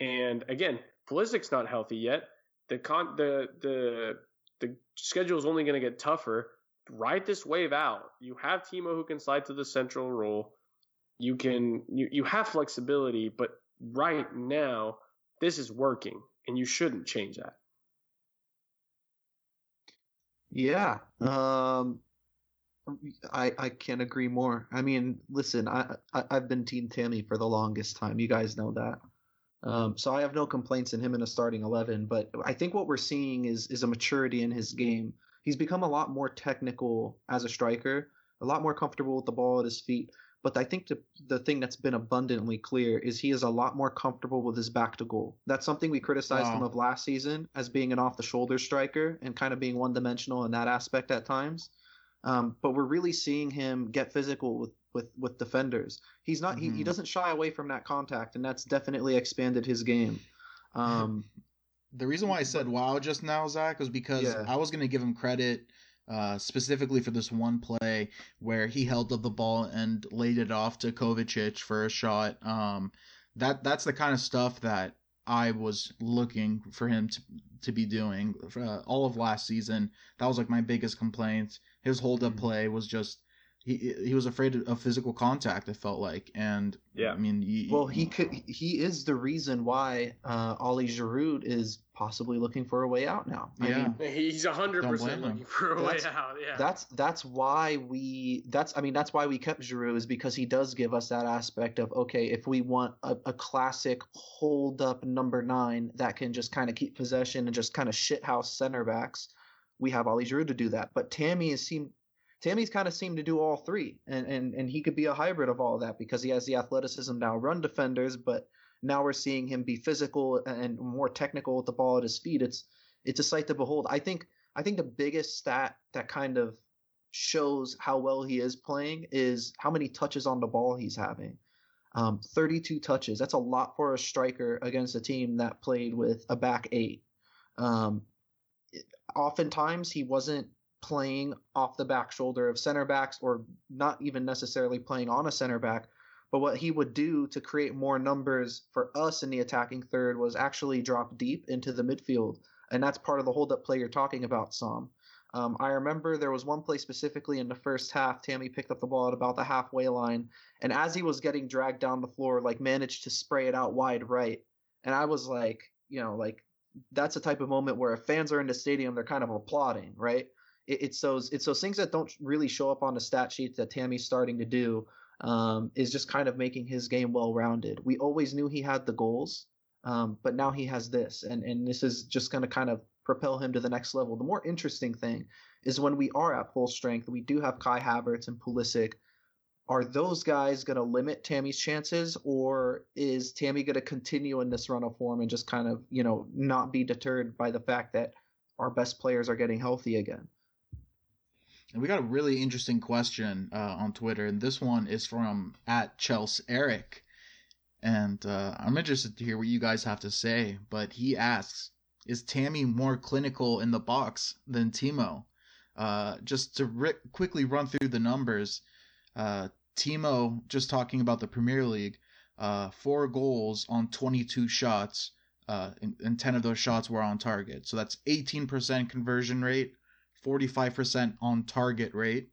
And again, Pulisic's not healthy yet. The con the the the schedule is only going to get tougher. Ride this wave out. You have Timo who can slide to the central role. You can you, you have flexibility, but right now this is working and you shouldn't change that. Yeah. Um I I can't agree more. I mean, listen, I, I I've been Team Tammy for the longest time. You guys know that. Um, so I have no complaints in him in a starting eleven, but I think what we're seeing is is a maturity in his game. He's become a lot more technical as a striker, a lot more comfortable with the ball at his feet. But I think the the thing that's been abundantly clear is he is a lot more comfortable with his back to goal. That's something we criticized wow. him of last season as being an off the shoulder striker and kind of being one dimensional in that aspect at times. Um, but we're really seeing him get physical with with with defenders. He's not mm-hmm. he, he mm-hmm. doesn't shy away from that contact, and that's definitely expanded his game. Um, the reason why I said wow just now, Zach, was because yeah. I was going to give him credit uh, specifically for this one play where he held up the ball and laid it off to Kovacic for a shot. Um, that that's the kind of stuff that I was looking for him to to be doing uh, all of last season. That was like my biggest complaint. His hold up mm-hmm. play was just he he was afraid of physical contact. It felt like, and yeah, I mean, he, well, he could he is the reason why uh, Ollie Giroud is possibly looking for a way out now. Yeah, I mean, he's hundred percent looking for a way out. Yeah, that's that's why we that's I mean that's why we kept Giroud is because he does give us that aspect of okay if we want a, a classic hold up number nine that can just kind of keep possession and just kind of shithouse center backs. We have Ali Giroud to do that, but Tammy has seemed Tammy's kind of seemed to do all three, and, and and he could be a hybrid of all of that because he has the athleticism now, run defenders, but now we're seeing him be physical and more technical with the ball at his feet. It's it's a sight to behold. I think I think the biggest stat that kind of shows how well he is playing is how many touches on the ball he's having. Um, 32 touches. That's a lot for a striker against a team that played with a back eight. Um, oftentimes he wasn't playing off the back shoulder of center backs or not even necessarily playing on a center back. But what he would do to create more numbers for us in the attacking third was actually drop deep into the midfield. And that's part of the hold up play you're talking about, Sam. Um, I remember there was one play specifically in the first half. Tammy picked up the ball at about the halfway line, and as he was getting dragged down the floor, like managed to spray it out wide right. And I was like, you know, like that's a type of moment where if fans are in the stadium, they're kind of applauding, right? It, it's those it's those things that don't really show up on the stat sheet that Tammy's starting to do. Um, is just kind of making his game well rounded. We always knew he had the goals, um, but now he has this, and and this is just going to kind of propel him to the next level. The more interesting thing is when we are at full strength, we do have Kai Havertz and Pulisic. Are those guys going to limit Tammy's chances, or is Tammy going to continue in this run of form and just kind of, you know, not be deterred by the fact that our best players are getting healthy again? We got a really interesting question uh, on Twitter, and this one is from at Chelsea Eric. And uh, I'm interested to hear what you guys have to say. But he asks, "Is Tammy more clinical in the box than Timo?" Uh, just to ri- quickly run through the numbers, uh, Timo, just talking about the Premier League, uh, four goals on 22 shots, uh, and, and 10 of those shots were on target. So that's 18% conversion rate 45% on target rate.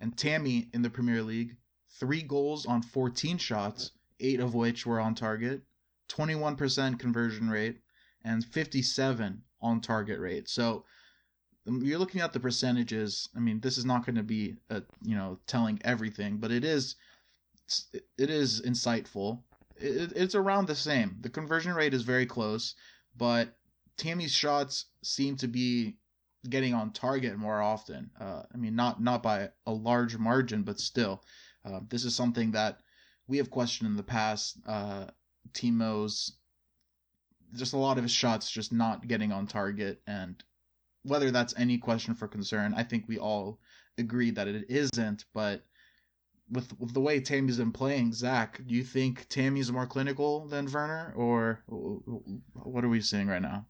And Tammy in the Premier League, three goals on 14 shots, eight of which were on target, 21% conversion rate, and 57 on target rate. So um, you're looking at the percentages. I mean, this is not going to be, a, you know, telling everything, but it is, it is insightful. It, it's around the same. The conversion rate is very close, but Tammy's shots seem to be getting on target more often. Uh, I mean, not not by a large margin, but still, uh, this is something that we have questioned in the past. Uh, Timo's just a lot of his shots just not getting on target, and whether that's any question for concern, I think we all agree that it isn't. But with, with the way Tammy's been playing, Zach, do you think Tammy's more clinical than Werner, or what are we seeing right now?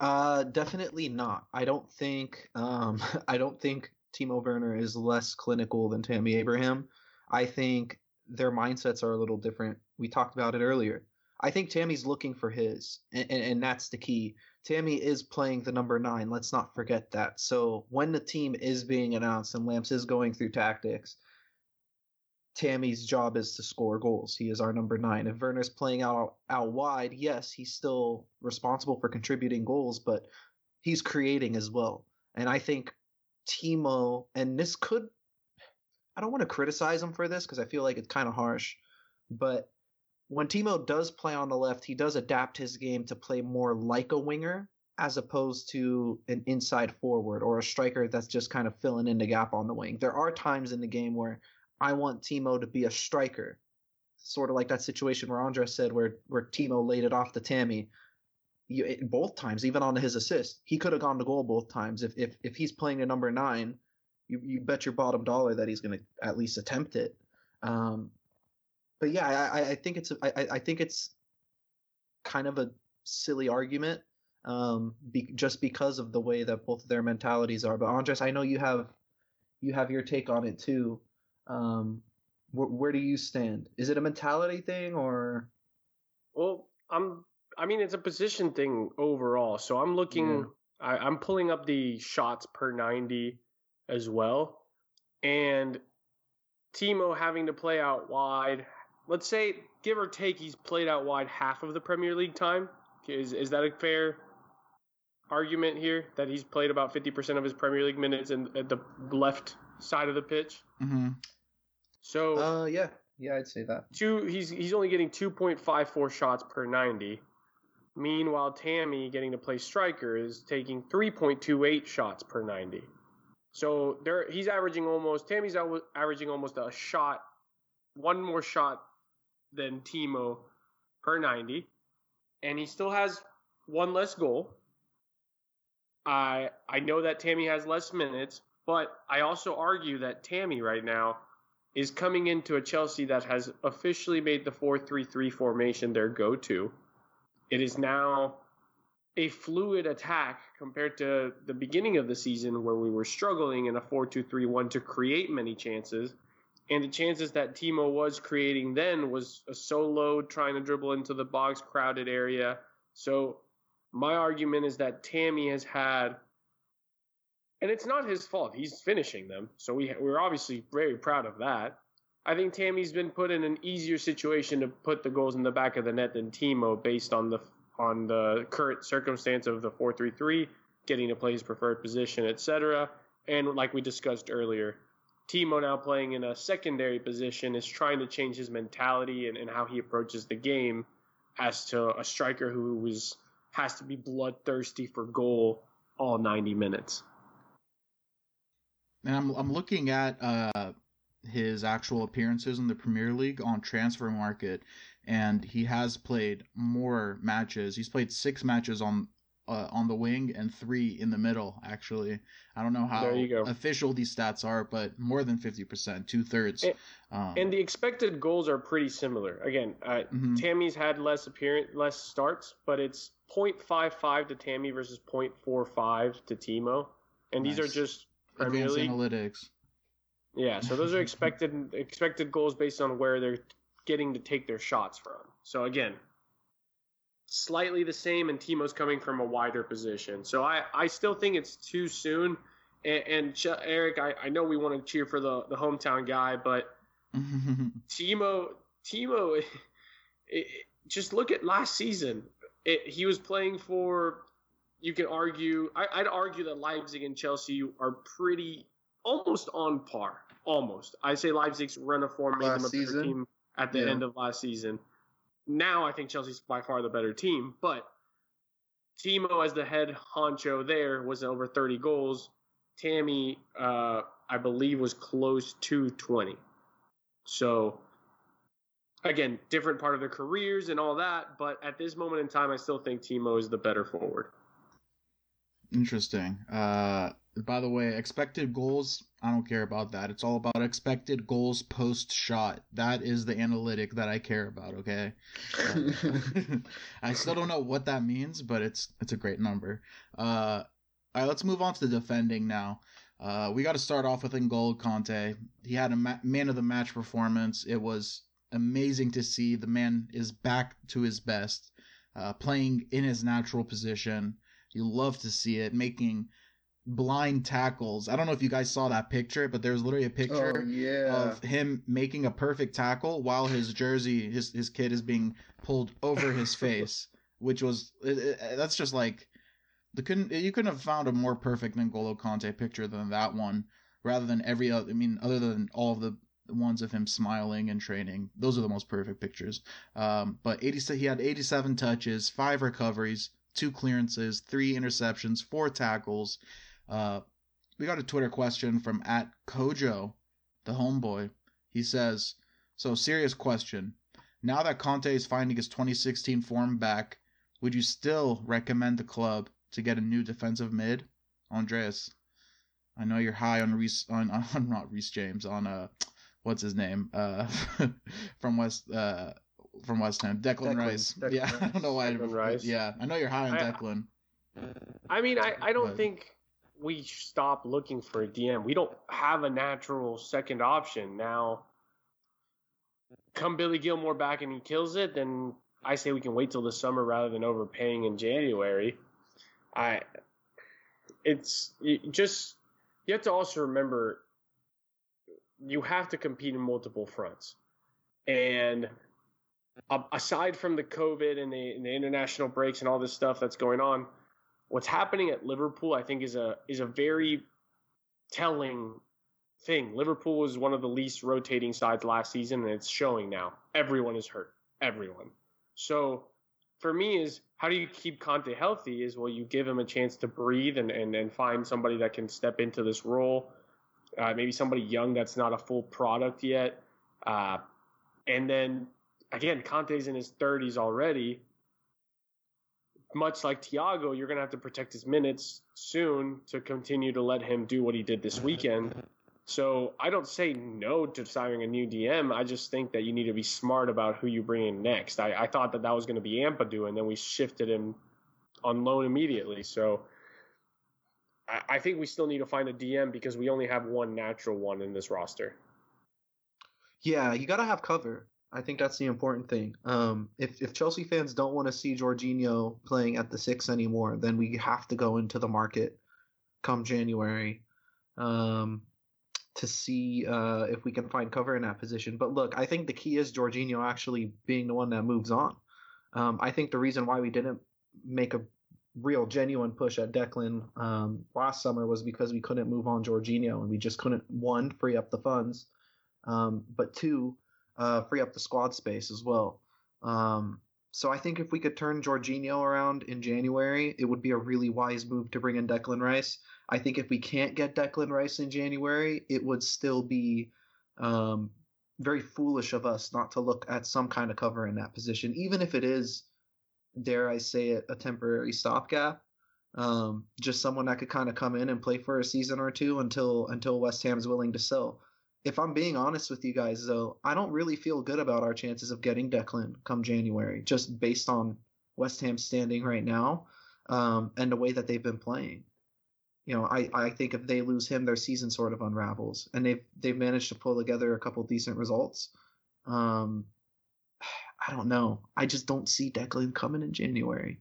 Uh, definitely not. I don't think. Um, I don't think Timo Werner is less clinical than Tammy Abraham. I think their mindsets are a little different. We talked about it earlier. I think Tammy's looking for his, and, and, and that's the key. Tammy is playing the number nine. Let's not forget that. So when the team is being announced and Lamps is going through tactics, Tammy's job is to score goals. He is our number nine. If Werner's playing out out wide, yes, he's still responsible for contributing goals, but he's creating as well. And I think Timo, and this could, I don't want to criticize him for this because I feel like it's kind of harsh, but when Timo does play on the left, he does adapt his game to play more like a winger as opposed to an inside forward or a striker that's just kind of filling in the gap on the wing. There are times in the game where I want Timo to be a striker. Sort of like that situation where Andres said where where Timo laid it off to Tammy. You, it, both times, even on his assist, he could have gone to goal both times. If if if he's playing a number nine, you you bet your bottom dollar that he's going to at least attempt it. Um, but yeah, I, I think it's I, I think it's kind of a silly argument, um, be, just because of the way that both of their mentalities are. But Andres, I know you have you have your take on it too. Um, wh- where do you stand? Is it a mentality thing or? Well, I'm. I mean, it's a position thing overall. So I'm looking. Yeah. I, I'm pulling up the shots per ninety as well, and Timo having to play out wide. Let's say, give or take, he's played out wide half of the Premier League time. Is is that a fair argument here that he's played about 50% of his Premier League minutes in, at the left side of the pitch? Mm-hmm. So, uh, yeah, yeah, I'd say that. Two, he's he's only getting 2.54 shots per 90. Meanwhile, Tammy getting to play striker is taking 3.28 shots per 90. So there, he's averaging almost. Tammy's averaging almost a shot, one more shot than Timo per 90, and he still has one less goal. I I know that Tammy has less minutes, but I also argue that Tammy right now is coming into a Chelsea that has officially made the 4-3-3 formation their go-to. It is now a fluid attack compared to the beginning of the season where we were struggling in a 4-2-3-1 to create many chances. And the chances that Timo was creating then was a solo trying to dribble into the box crowded area. So my argument is that Tammy has had and it's not his fault. He's finishing them. So we we're obviously very proud of that. I think Tammy's been put in an easier situation to put the goals in the back of the net than Timo based on the on the current circumstance of the 4-3-3, getting to play his preferred position, etc. And like we discussed earlier, Timo now playing in a secondary position is trying to change his mentality and, and how he approaches the game as to a striker who was has to be bloodthirsty for goal all 90 minutes. And I'm I'm looking at uh, his actual appearances in the Premier League on Transfermarkt, and he has played more matches. He's played six matches on uh, on the wing and three in the middle. Actually, I don't know how official these stats are, but more than fifty percent, two thirds. And, um, and, the expected goals are pretty similar. Again, uh, mm-hmm. Tammy's had less appearance, less starts, but it's 0.55 to Tammy versus 0.45 to Timo, and nice. these are just Premier Advanced League analytics. Yeah, so those are expected expected goals based on where they're getting to take their shots from. So again, slightly the same, and Timo's coming from a wider position. So I, I still think it's too soon. And, and Ch- Eric, I, I know we want to cheer for the, the hometown guy, but Timo, Timo, it, it, just look at last season. It, he was playing for. You can argue. I, I'd argue that Leipzig and Chelsea are pretty almost on par. Almost. I say Leipzig's run of form made them a better team at the yeah. end of last season. Now I think Chelsea's by far the better team, but Timo as the head honcho there was over 30 goals. Tammy, uh, I believe, was close to 20. So again, different part of their careers and all that, but at this moment in time, I still think Timo is the better forward. Interesting. Uh, by the way, expected goals, I don't care about that. It's all about expected goals post shot. That is the analytic that I care about, okay? I still don't know what that means, but it's it's a great number. Uh all right, let's move on to the defending now. Uh, we got to start off with N'Golo Kante. He had a ma- man of the match performance. It was amazing to see. The man is back to his best, uh, playing in his natural position. You love to see it, making blind tackles. I don't know if you guys saw that picture, but there's literally a picture oh, yeah. of him making a perfect tackle while his jersey, his his kid is being pulled over his face, which was it, it, that's just like the couldn't you couldn't have found a more perfect N'Golo Kante picture than that one, rather than every other. I mean, other than all of the ones of him smiling and training, those are the most perfect pictures. Um, but 80 he had 87 touches, five recoveries, two clearances, three interceptions, four tackles. Uh, we got a Twitter question from at Kojo, the homeboy. He says, "So serious question. Now that Kante is finding his 2016 form back, would you still recommend the club to get a new defensive mid, Andreas? I know you're high on Reece on, on not Reece James on uh what's his name uh from West uh from West Ham Declan, Declan, Rice. Declan yeah, I don't know why. Declan Rice. Yeah, I know you're high on I- Declan. I mean, I, I don't But- think we stop looking for a DM. We don't have a natural second option now. Come Billy Gilmour back and he kills it, then I say we can wait till the summer rather than overpaying in January. I, it's you just you have to also remember you have to compete in multiple fronts, and a- aside from the COVID and the, and the international breaks and all this stuff that's going on, what's happening at Liverpool, I think, is a is a very telling thing. Liverpool was one of the least rotating sides last season, and it's showing now. Everyone is hurt. Everyone. So for me is how do you keep Kante healthy is well you give him a chance to breathe and, and, and find somebody that can step into this role. Uh, maybe somebody young that's not a full product yet. Uh, and then again, Kante's in his 30s already much like Thiago, you're going to have to protect his minutes soon to continue to let him do what he did this weekend. So I don't say no to signing a new DM. I just think that you need to be smart about who you bring in next. I, I thought that that was going to be Ampadu, and then we shifted him on loan immediately. So I, I think we still need to find a DM because we only have one natural one in this roster. Yeah, you got to have cover. I think that's the important thing. Um, if if Chelsea fans don't want to see Jorginho playing at the six anymore, then we have to go into the market come January um, to see uh, if we can find cover in that position. But look, I think the key is Jorginho actually being the one that moves on. Um, I think the reason why we didn't make a real genuine push at Declan um, last summer was because we couldn't move on Jorginho and we just couldn't one free up the funds, um, but two uh, free up the squad space as well. Um, so I think if we could turn Jorginho around in January, it would be a really wise move to bring in Declan Rice. I think if we can't get Declan Rice in January, it would still be um, very foolish of us not to look at some kind of cover in that position, even if it is, dare I say it, a temporary stopgap. Um, just someone that could kind of come in and play for a season or two until until West Ham's willing to sell. If I'm being honest with you guys, though, I don't really feel good about our chances of getting Declan come January, just based on West Ham's standing right now um, and the way that they've been playing. You know, I, I think if they lose him, their season sort of unravels, and they've they've managed to pull together a couple decent results. Um, I don't know. I just don't see Declan coming in January.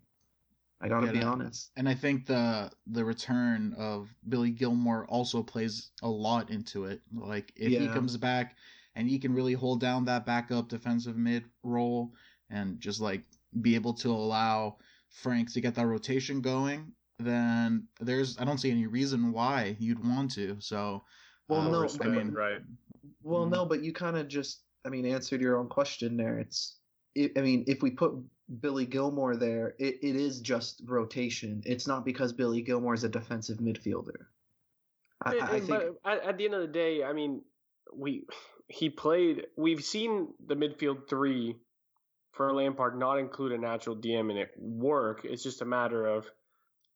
I gotta Yeah, be that- honest. And I think the the return of Billy Gilmour also plays a lot into it. Like if he comes back and he can really hold down that backup defensive mid role and just like be able to allow Frank to get that rotation going, then there's I don't see any reason why you'd want to. So Well, uh, no, Respect, I mean, right. Well, Mhm. no, but you kind of just, I mean, answered your own question there. It's, I mean, if we put Billy Gilmour there, it, it is just rotation. It's not because Billy Gilmour is a defensive midfielder. I, I think, but at, the end of the day, I mean, we he played. We've seen the midfield three for Lampard not include a natural DM in it work. It's just a matter of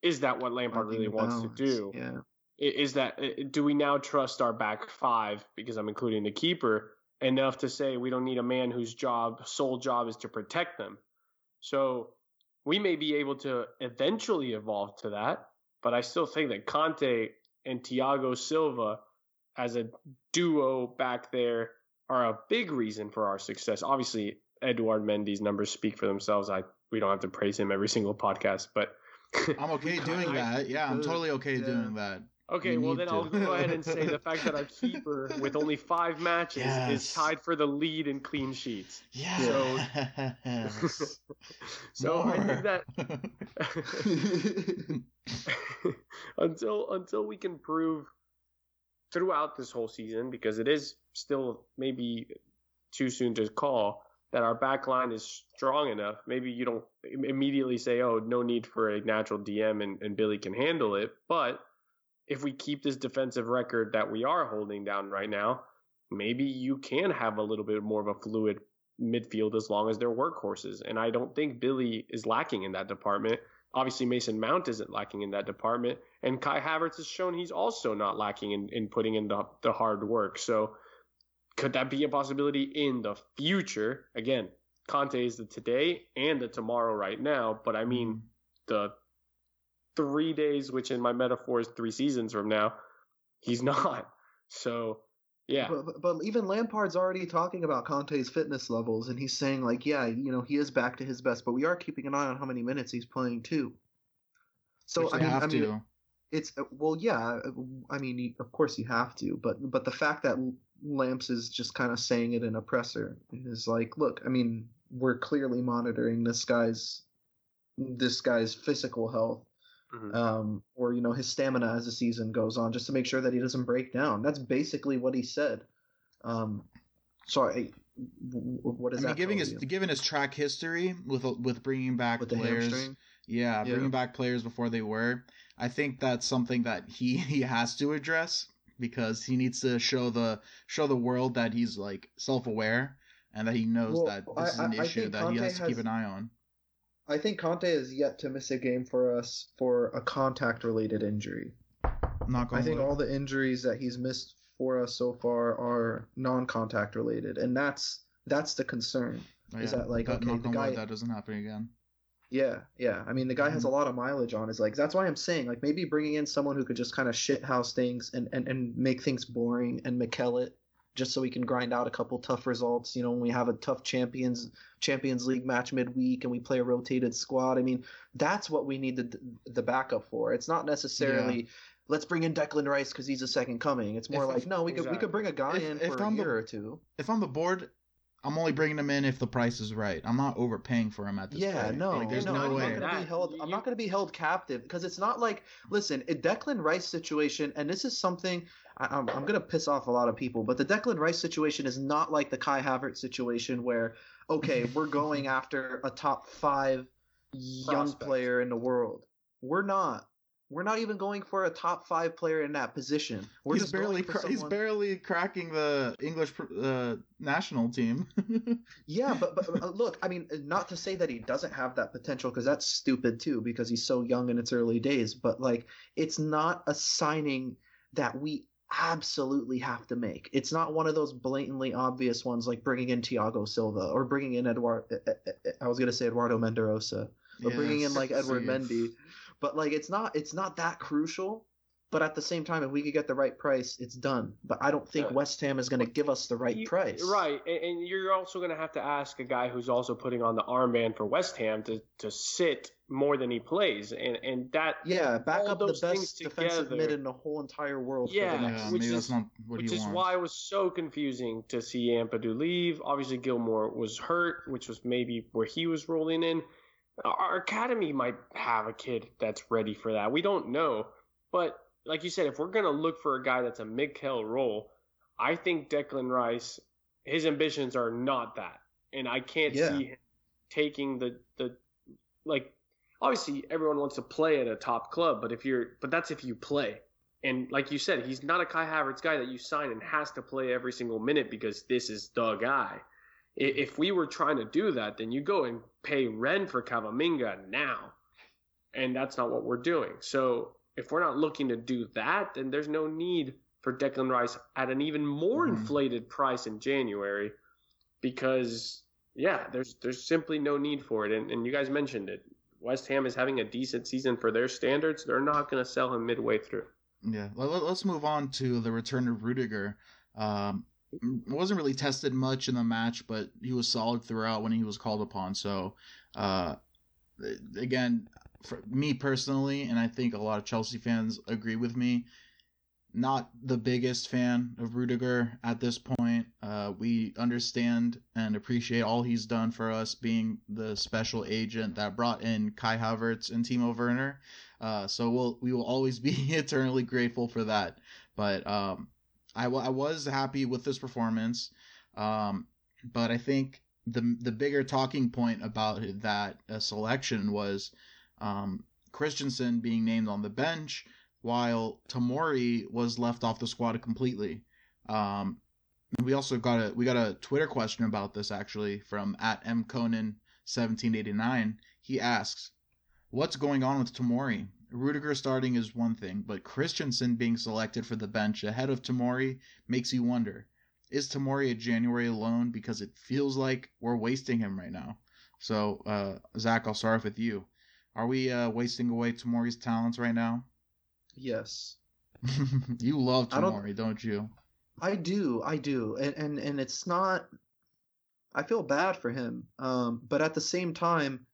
is that what Lampard really the wants to do? Yeah. Is that do we now trust our back five because I'm including the keeper enough to say we don't need a man whose job sole job is to protect them? So we may be able to eventually evolve to that, but I still think that Kante and Thiago Silva as a duo back there are a big reason for our success. Obviously, Eduard Mendy's numbers speak for themselves. I we don't have to praise him every single podcast, but I'm okay doing that. Yeah, I'm totally okay Yeah. doing that. Okay, We well then I'll go ahead and say the fact that our keeper with only five matches Yes. is tied for the lead in clean sheets. Yes. So I think that until until we can prove throughout this whole season, because it is still maybe too soon to call that our back line is strong enough. Maybe you don't immediately say, "Oh, no need for a natural DM," and, and Billy can handle it. But if we keep this defensive record that we are holding down right now, maybe you can have a little bit more of a fluid midfield as long as they're workhorses. And I don't think Billy is lacking in that department. Obviously, Mason Mount isn't lacking in that department. And Kai Havertz has shown he's also not lacking in, in putting in the, the hard work. So could that be a possibility in the future? Again, Kante is the today and the tomorrow right now. But I mean, mm-hmm. the three days, which in my metaphor is three seasons from now, he's not. So yeah. But, but even Lampard's already talking about Kante's fitness levels, and he's saying like, yeah, you know, he is back to his best, but we are keeping an eye on how many minutes he's playing too. So Which I mean, have I mean, to. it's uh, well, yeah. uh, I mean, of course you have to, but but the fact that Lamps is just kind of saying it in a presser is like, look, I mean, we're clearly monitoring this guy's this guy's physical health Mhm. um, or you know his stamina as the season goes on, just to make sure that he doesn't break down. That's basically what he said. Um, sorry, what is I mean, that? giving his you? given his track history with with bringing back with players, yeah, Yeah. bringing back players before they were. I think that's something that he he has to address because he needs to show the show the world that he's like self aware and that he knows Well, that I- this is an I- I issue think that he has to keep an eye on. I think Kante is yet to miss a game for us for a contact-related injury. Knock on I think wood. all the injuries that he's missed for us so far are non-contact related, and that's that's the concern. Oh, is yeah, that, like, that, okay, the wood, guy- that doesn't happen again. Yeah, yeah. I mean, the guy has a Mhm. lot of mileage on his legs. That's why I'm saying, like, maybe bringing in someone who could just kind of shithouse things and, and, and make things boring and Mikel it, just so we can grind out a couple tough results. You know, when we have a tough Champions Champions League match midweek and we play a rotated squad. I mean, that's what we need the the backup for. It's not necessarily. Let's bring in Declan Rice because he's a second coming. It's more If- like no, we could we could bring a guy If- in for a I'm the- year or two. If I'm the board, I'm only bringing him in if the price is right. I'm not overpaying for him at this Yeah, point. no, like, there's no, no, I'm not way. I'm not gonna be held. I'm not gonna be held captive because it's not like listen, a Declan Rice situation, and this is something I, I'm I'm gonna piss off a lot of people, but the Declan Rice situation is not like the Kai Havertz situation where okay, we're going after a top five young Prospect. player in the world. We're not. We're not even going for a top five player in that position. We're he's barely going cra- he's barely cracking the English uh, national team. Yeah, but, but uh, look, I mean, not to say that he doesn't have that potential because that's stupid too because he's so young in its early days. But like, it's not a signing that we absolutely have to make. It's not one of those blatantly obvious ones like bringing in Thiago Silva or bringing in Eduardo. I was gonna say Eduardo Menderosa or bringing in like Edward. Mendy, but like it's not it's not that crucial. But at the same time, if we could get the right price, it's done. But I don't think Yeah. West Ham is going to give us the right You- price. Right, and, and you're also going to have to ask a guy who's also putting on the armband for West Ham to, to sit more than he plays, and and that Yeah, back all up the those things best defensive together- mid in the whole entire world. Yeah, for the next yeah, which maybe is- not what which he is wants. why it was so confusing to see Ampadu leave. Obviously, Gilmour was hurt, which was maybe where he was rolling in. Our academy might have a kid that's ready for that. We don't know, but like you said, if we're gonna look for a guy that's a Mikel role, I think Declan Rice, his ambitions are not that, and I can't Yeah. see him taking the the like. Obviously, everyone wants to play at a top club, but if you're, but that's if you play. And like you said, he's not a Kai Havertz guy that you sign and has to play every single minute because this is the guy. If we were trying to do that, then you go and pay Rennes for Camavinga now. And that's not what we're doing. So if we're not looking to do that, then there's no need for Declan Rice at an even more Mhm. inflated price in January because yeah, there's there's simply no need for it. And, and you guys mentioned it. West Ham is having a decent season for their standards. They're not going to sell him midway through. Yeah, let- let's move on to the return of Rudiger. Um, wasn't really tested much in the match, but he was solid throughout when he was called upon. So, uh, again, for me personally, and I think a lot of Chelsea fans agree with me, not the biggest fan of Rudiger at this point. Uh, we understand and appreciate all he's done for us, being the special agent that brought in Kai Havertz and Timo Werner. Uh, so we'll we will always be eternally grateful for that. But um, I, w- I was happy with this performance. Um, but I think the the bigger talking point about that uh, selection was um, Christensen being named on the bench while Tomori was left off the squad completely. Um, We also got a we got a Twitter question about this actually from at M Conan 1789. He asks, "What's going on with Tomori? Rudiger starting is one thing, but Christensen being selected for the bench ahead of Tomori makes you wonder: is Tomori a January loan? Because it feels like we're wasting him right now." So, uh, Zach, I'll start with you. Are we uh, wasting away Tomori's talents right now? Yes. you love I don't- Tomori, don't you? I do, I do, and and and it's not. I feel bad for him, um, but at the same time,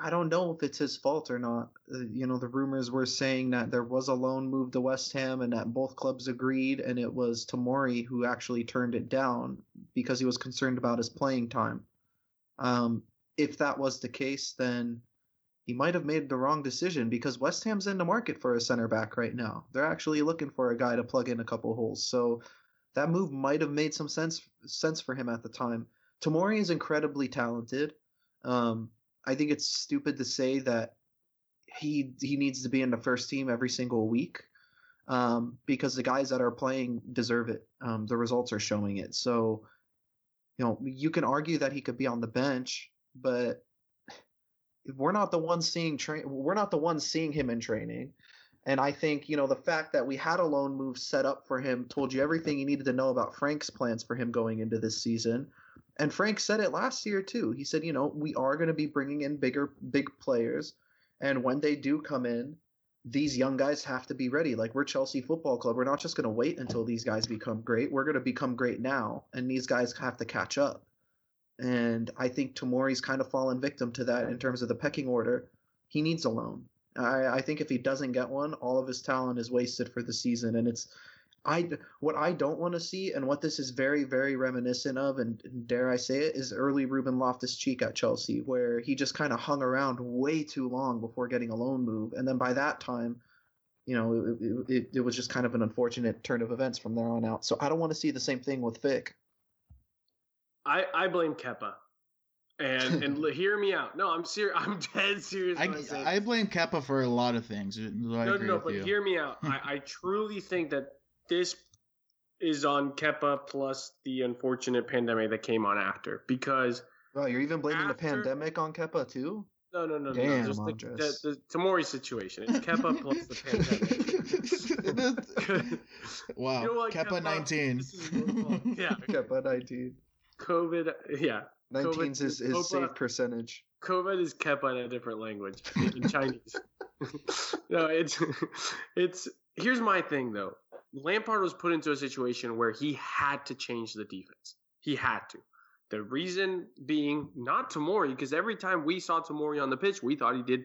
I don't know if it's his fault or not. Uh, you know, the rumors were saying that there was a loan move to West Ham, and that both clubs agreed, and it was Tomori who actually turned it down because he was concerned about his playing time. Um, if that was the case, then he might have made the wrong decision because West Ham's in the market for a center back right now. They're actually looking for a guy to plug in a couple holes. So that move might have made some sense sense for him at the time. Tomori is incredibly talented. Um, I think it's stupid to say that he he needs to be in the first team every single week um, because the guys that are playing deserve it. Um, the results are showing it. So you know you can argue that he could be on the bench, but we're not the ones seeing train we're not the ones seeing him in training and i think you know the fact that we had a loan move set up for him told you everything you needed to know about frank's plans for him going into this season and frank said it last year too he said you know we are going to be bringing in bigger big players and when they do come in these young guys have to be ready like we're chelsea football club we're not just going to wait until these guys become great we're going to become great now and these guys have to catch up and I think Tomori's kind of fallen victim to that in terms of the pecking order. He needs a loan. I, I think if he doesn't get one, all of his talent is wasted for the season. And it's, I what I don't want to see, and what this is very very reminiscent of, and, and dare I say it, is early Ruben Loftus Cheek at Chelsea, where he just kind of hung around way too long before getting a loan move, and then by that time. You know, it, it, it was just kind of an unfortunate turn of events from there on out. So I don't want to see the same thing with Vic. I, I blame Kepa. And and hear me out. No, I'm serious. I'm dead serious. I, I, I blame Kepa for a lot of things. so I no, agree no, with but you. hear me out. I, I truly think that this is on Kepa plus the unfortunate pandemic that came on after. Because Wow, you're even blaming After- the pandemic on Kepa too? no, no, no, no, Damn, just the, the, the Tomori situation. It's Kepa plus the pandemic. wow, You know what, Kepa Kepa? 19. Is fault. Yeah, Kepa 19. COVID. Yeah, 19's his, his Kepa- save percentage. COVID is Kepa in a different language, in Chinese. no, it's it's. Here's my thing though. Lampard was put into a situation where he had to change the defense. He had to. The reason being not Tomori, because every time we saw Tomori on the pitch, we thought he did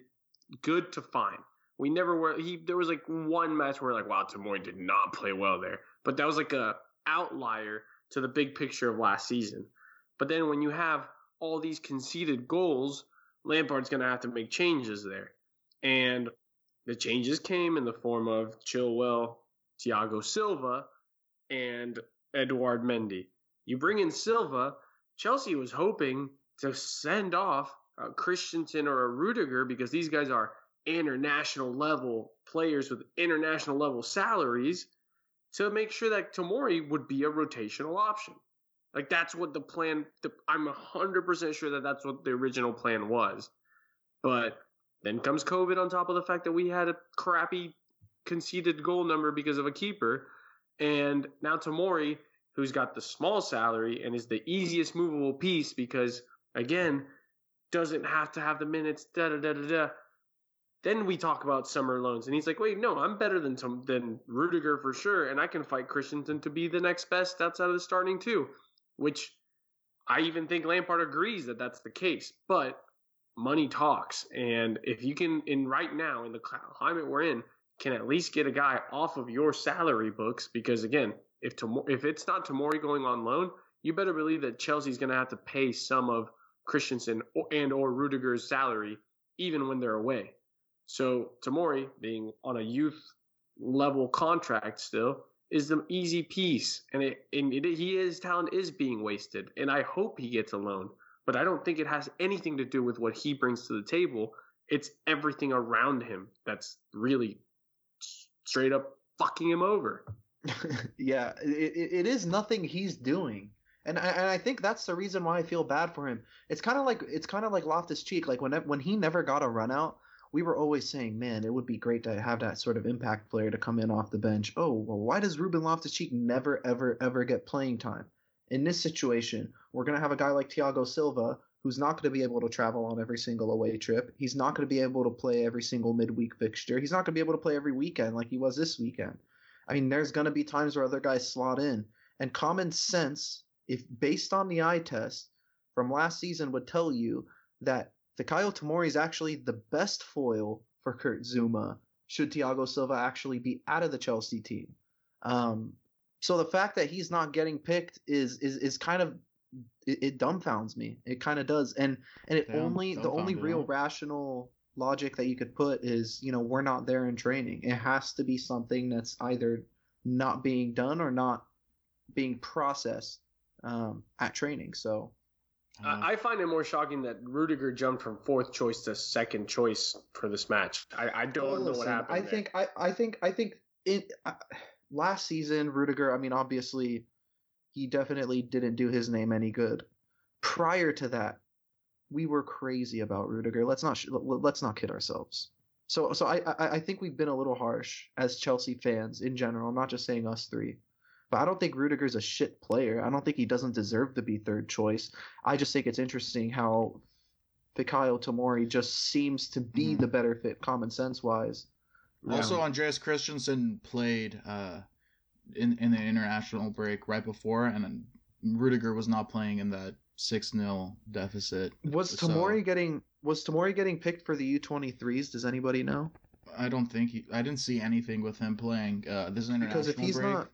good to fine. We never were. He there was like one match where like, wow, Tomori did not play well there, but that was like a outlier to the big picture of last season. But then when you have all these conceded goals, Lampard's to have to make changes there. And the changes came in the form of Chilwell, Thiago Silva, and Edouard Mendy. You bring in Silva, Chelsea was hoping to send off a Christensen or a Rudiger because these guys are international level players with international level salaries to make sure that Tomori would be a rotational option. Like that's what the plan. The, I'm hundred percent sure that that's what the original plan was. But then comes COVID on top of the fact that we had a crappy conceded goal number because of a keeper, and now Tomori, who's got the small salary and is the easiest movable piece because again doesn't have to have the minutes. Da da da da da. Then we talk about summer loans, and he's like, "Wait, no, I'm better than Tom, than Rudiger for sure, and I can fight Christensen to be the next best outside of the starting too." Which I even think Lampard agrees that that's the case. But money talks, and if you can, in right now in the climate we're in, can at least get a guy off of your salary books, because again, if Tom- if it's not Tomori going on loan, you better believe that Chelsea's going to have to pay some of Christensen or, and or Rudiger's salary even when they're away. So Tomori being on a youth level contract still is the easy piece, and it and it, he his talent is being wasted, and I hope he gets a loan, but I don't think it has anything to do with what he brings to the table. It's everything around him that's really straight up fucking him over. yeah, it, it is nothing he's doing. And I, and I think that's the reason why I feel bad for him. It's kind of like it's kind of like Loftus Cheek. Like when when he never got a run out, we were always saying, man, it would be great to have that sort of impact player to come in off the bench. Oh, well, why does Ruben Loftus Cheek never ever ever get playing time? In this situation, we're gonna have a guy like Thiago Silva who's not going to be able to travel on every single away trip. He's not going to be able to play every single midweek fixture. He's not going to be able to play every weekend like he was this weekend. I mean, there's going to be times where other guys slot in. And common sense, if based on the eye test from last season, would tell you that the Kyle Tomori is actually the best foil for Kurt Zouma should Thiago Silva actually be out of the Chelsea team. Um, so the fact that he's not getting picked is is is kind of it, it dumbfounds me. It kind of does, and and it Damn, only the only real huh? rational logic that you could put is you know we're not there in training. It has to be something that's either not being done or not being processed um, at training. So I. I I find it more shocking that Rudiger jumped from fourth choice to second choice for this match. I, I don't Well, know what happened. I there. think I, I think I think in uh, last season Rudiger. I mean, obviously, he definitely didn't do his name any good. Prior to that, we were crazy about Rudiger. Let's not sh- let- let's not kid ourselves. So so I, I I think we've been a little harsh as Chelsea fans in general. I'm not just saying us three. But I don't think Rudiger's a shit player. I don't think he doesn't deserve to be third choice. I just think it's interesting how Fikayo Tomori just seems to be Mhm. the better fit, common sense wise. Also, Andreas Christensen played uh, in in the international break right before, and Rudiger was not playing in that six 0 deficit. Was So- Tomori getting was Tomori getting picked for the U twenty threes? Does anybody know? I don't think he. I didn't see anything with him playing uh, this international Because if he's break. not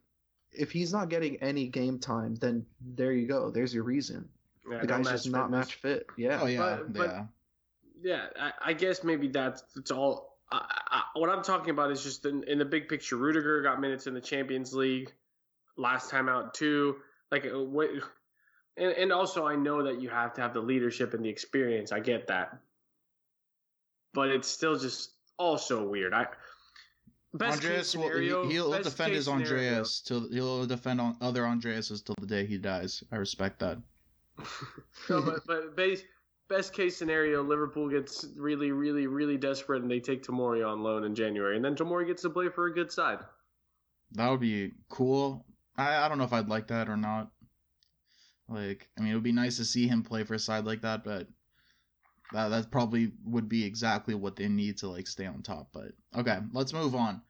if he's not getting any game time, then there you go. There's your reason. Yeah, the guy's just match not match fit. Yeah. oh yeah, But- but- yeah. Yeah, I, I guess maybe that's it's all. I, I, what I'm talking about is just in, in the big picture. Rudiger got minutes in the Champions League last time out too. Like uh, what, and and also I know that you have to have the leadership and the experience. I get that, but it's still just also weird. I best Andreas case will scenario, he, will best defend case his scenario- Andreas till he'll defend on other Andreases till the day he dies. I respect that. no, but but base, best case scenario, Liverpool gets really, really, really desperate, and they take Tomori on loan in January, and then Tomori gets to play for a good side. That would be cool. I, I don't know if I'd like that or not. Like, I mean, it would be nice to see him play for a side like that, but that that probably would be exactly what they need to like stay on top. But okay, let's move on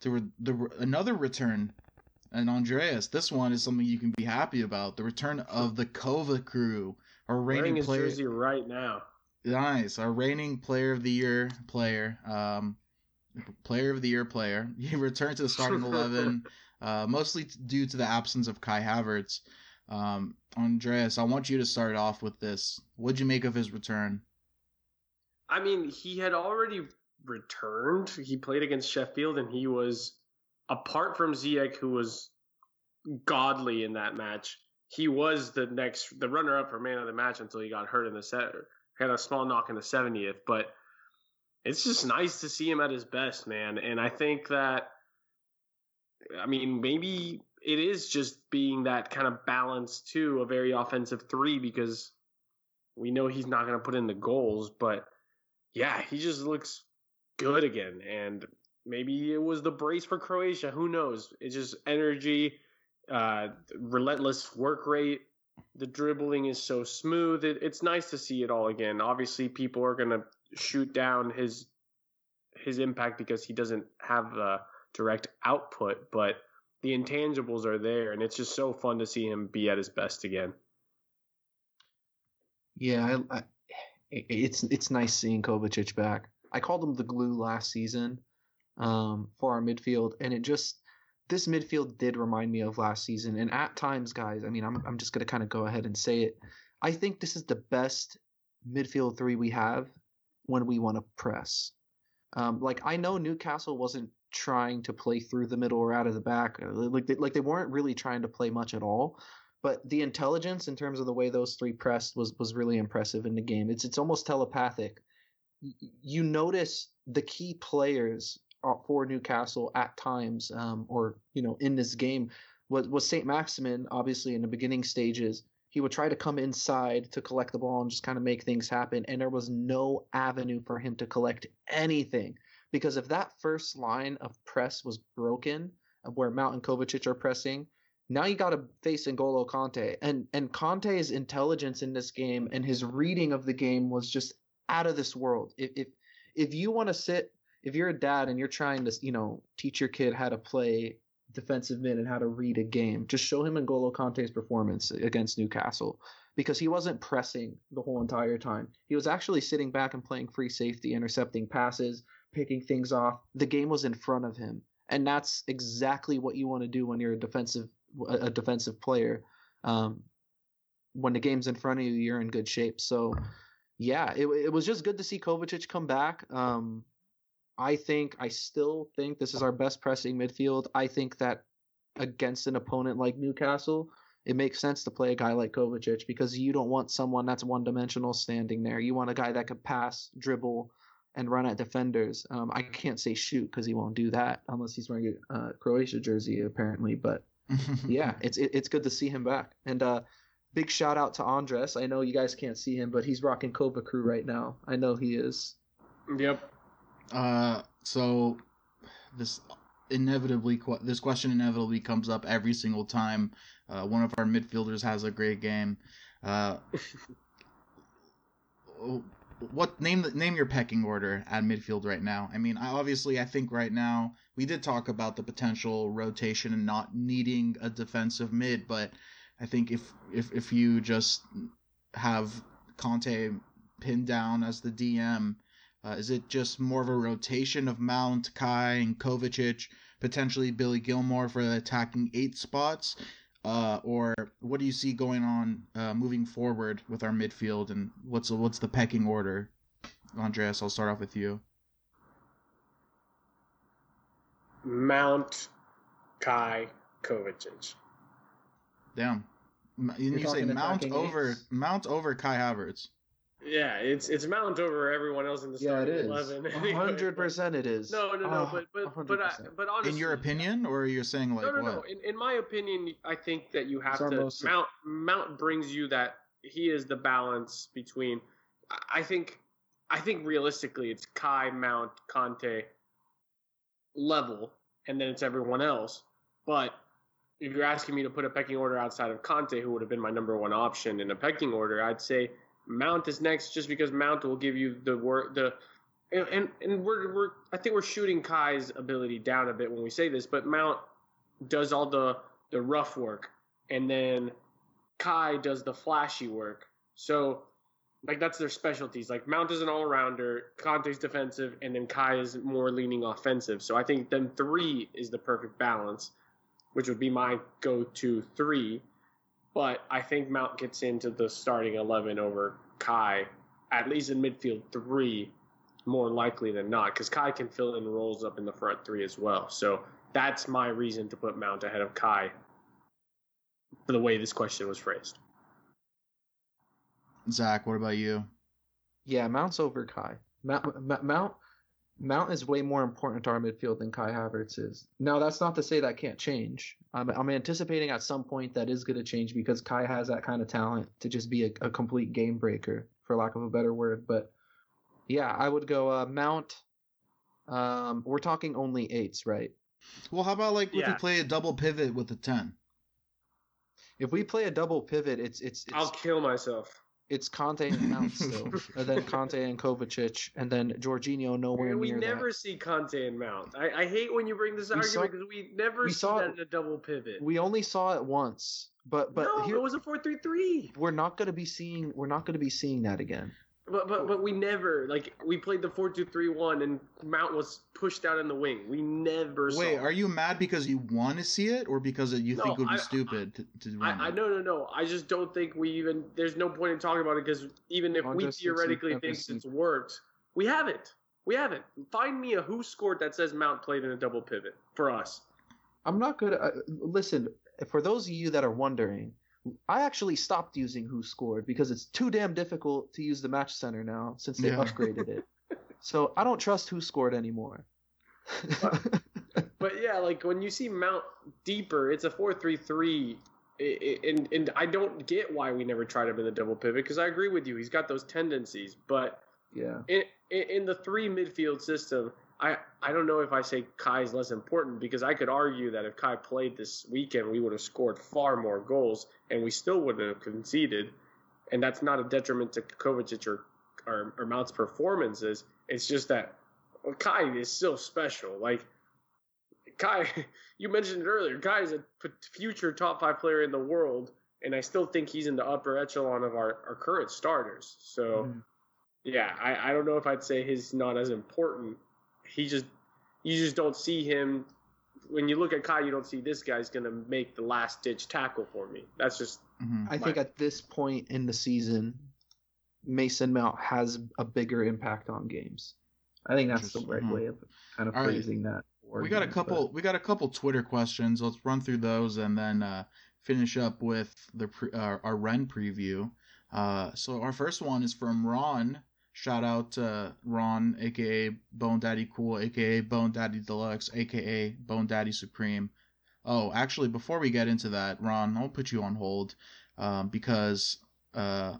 to re- the re- another return. And Andreas, this one is something you can be happy about. The return of the Kova crew, our reigning player. jersey right now. Nice. Our reigning player of the year player, um, player of the year player. He returned to the starting eleven, uh, mostly due to the absence of Kai Havertz. Um, Andreas, I want you to start off with this. What'd you make of his return? I mean, he had already returned. He played against Sheffield, and he was, apart from Ziyech, who was godly in that match. He was the next, the runner-up for man of the match until he got hurt in the set. Had a small knock in the 70th, but it's just nice to see him at his best, man. And I think that, I mean, maybe it is just being that kind of balance to a very offensive three, because we know he's not going to put in the goals, but yeah, he just looks good again. And maybe it was the brace for Croatia. Who knows? It's just energy, uh, relentless work rate. The dribbling is so smooth. It, it's nice to see it all again. Obviously, people are going to shoot down his his impact because he doesn't have the direct output, but the intangibles are there, and it's just so fun to see him be at his best again. Yeah, I, I, it's it's nice seeing Kovacic back. I called him the glue last season um, for our midfield, and it just this midfield did remind me of last season. And at times, guys, I mean, I'm I'm just gonna kind of go ahead and say it. I think this is the best midfield three we have when we want to press. Um, like I know Newcastle wasn't trying to play through the middle or out of the back, uh, like they, like they weren't really trying to play much at all but the intelligence in terms of the way those three pressed was was really impressive in the game. It's it's almost telepathic. You notice the key players for Newcastle at times, um, or you know, in this game, was was Saint Maximin. Obviously, in the beginning stages, he would try to come inside to collect the ball and just kind of make things happen, and there was no avenue for him to collect anything because if that first line of press was broken, where Mount and Kovacic are pressing, now you got to face N'Golo Kante, and and Kante's intelligence in this game and his reading of the game was just out of this world. If if if you want to sit, if you're a dad and you're trying to you know teach your kid how to play defensive mid and how to read a game, just show him N'Golo Kante's performance against Newcastle because he wasn't pressing the whole entire time. He was actually sitting back and playing free safety, intercepting passes, picking things off. The game was in front of him, and that's exactly what you want to do when you're a defensive a defensive player. Um, when the game's in front of you, you're in good shape. So, yeah, it, it was just good to see Kovacic come back. Um, I think, I still think this is our best pressing midfield. I think that against an opponent like Newcastle, it makes sense to play a guy like Kovacic because you don't want someone that's one dimensional standing there. You want a guy that could pass, dribble, and run at defenders. Um, I can't say shoot because he won't do that unless he's wearing a uh, Croatia jersey, apparently. But yeah, it's it, it's good to see him back. And uh, big shout out to Andres. I know you guys can't see him, but he's rocking Kova Crew right now. I know he is. Yep. Uh, so this inevitably this question inevitably comes up every single time uh, one of our midfielders has a great game. Uh, what name name your pecking order at midfield right now? I mean, I, obviously, I think right now we did talk about the potential rotation and not needing a defensive mid, but I think if if if you just have Kante pinned down as the DM, uh, is it just more of a rotation of Mount, Kai, and Kovacic, potentially Billy Gilmour for the attacking eight spots? Uh, or what do you see going on uh, moving forward with our midfield, and what's what's the pecking order? Andreas, I'll start off with you. Mount, Kai, Kovacic. Damn, you say Mount over eights? Mount over Kai Havertz. Yeah, it's it's Mount over everyone else in the starting yeah, eleven. hundred percent, it is. No, no, no. Ah, but but 100%. but I, but honestly, in your opinion, or you're saying like no, no, what? no. In, in my opinion, I think that you have it's to Mount. Mount brings you that he is the balance between. I think, I think realistically, it's Kai, Mount, Kante level, and then it's everyone else. But if you're asking me to put a pecking order outside of Kante, who would have been my number one option in a pecking order, I'd say Mount is next, just because Mount will give you the work the. And, and we're, we're I think we're shooting Kai's ability down a bit when we say this, but Mount does all the the rough work, and then Kai does the flashy work. So like that's their specialties. Like Mount is an all rounder, Kante's defensive, and then Kai is more leaning offensive. So I think then three is the perfect balance, which would be my go to three but I think Mount gets into the starting 11 over Kai, at least in midfield three, more likely than not, because Kai can fill in roles up in the front three as well. So that's my reason to put Mount ahead of Kai for the way this question was phrased. Zach, what about you? Yeah, Mount's over Kai. Mount, Mount Mount is way more important to our midfield than Kai Havertz is. Now, that's not to say that can't change. I'm, I'm anticipating at some point that is going to change because Kai has that kind of talent to just be a, a, complete game breaker, for lack of a better word. But yeah, I would go uh, Mount. Um, we're talking only eights, right? Well, how about like yeah. if we play a double pivot with a ten? If we play a double pivot, it's it's. it's I'll kill myself it's Kante and Mount still, and then Kante and Kovacic, and then Jorginho nowhere we near We never that. see Kante and Mount. I, I hate when you bring this we argument because we never we saw that in a double pivot. We only saw it once, but but no, here, it was a four three three. We're not going to be seeing. We're not going to be seeing that again. But but but we never like we played the four two three one and Mount was pushed out in the wing. We never. Wait, are you mad because you want to see it, or because you no, think it would be I, stupid I, to, to I, I, no no no. I just don't think we even. There's no point in talking about it because even if we theoretically think it's worked, we haven't. We haven't. Find me a WhoScored that says Mount played in a double pivot for us. I'm not good. Uh, listen, for those of you that are wondering, I actually stopped using WhoScored because it's too damn difficult to use the Match Center now since they yeah. upgraded it. So I don't trust WhoScored anymore. but yeah, like when you see Mount deeper, it's a four-three-three, and and I don't get why we never tried him in the double pivot because I agree with you, he's got those tendencies, but yeah, in in the three midfield system, I I don't know if I say Kai is less important because I could argue that if Kai played this weekend, we would have scored far more goals and we still wouldn't have conceded, and that's not a detriment to Kovacic or or, or Mount's performances. It's just that Kai is still special. Like Kai, you mentioned it earlier. Kai is a future top five player in the world, and I still think he's in the upper echelon of our, our current starters. So, mm. yeah, I, I don't know if I'd say he's not as important. He just you just don't see him when you look at Kai. You don't see this guy's going to make the last ditch tackle for me. That's just. Mm-hmm. I think at this point in the season, Mason Mount has a bigger impact on games. I think that's the right mm-hmm. way of kind of All phrasing right. that we got a couple. But... We got a couple Twitter questions. Let's run through those and then uh, finish up with the pre- uh, our Rennes preview. Uh, so our first one is from Ron. Shout out to Ron, aka Bone Daddy Cool, aka Bone Daddy Deluxe, aka Bone Daddy Supreme. Oh, actually, before we get into that, Ron, I'll put you on hold um, because uh,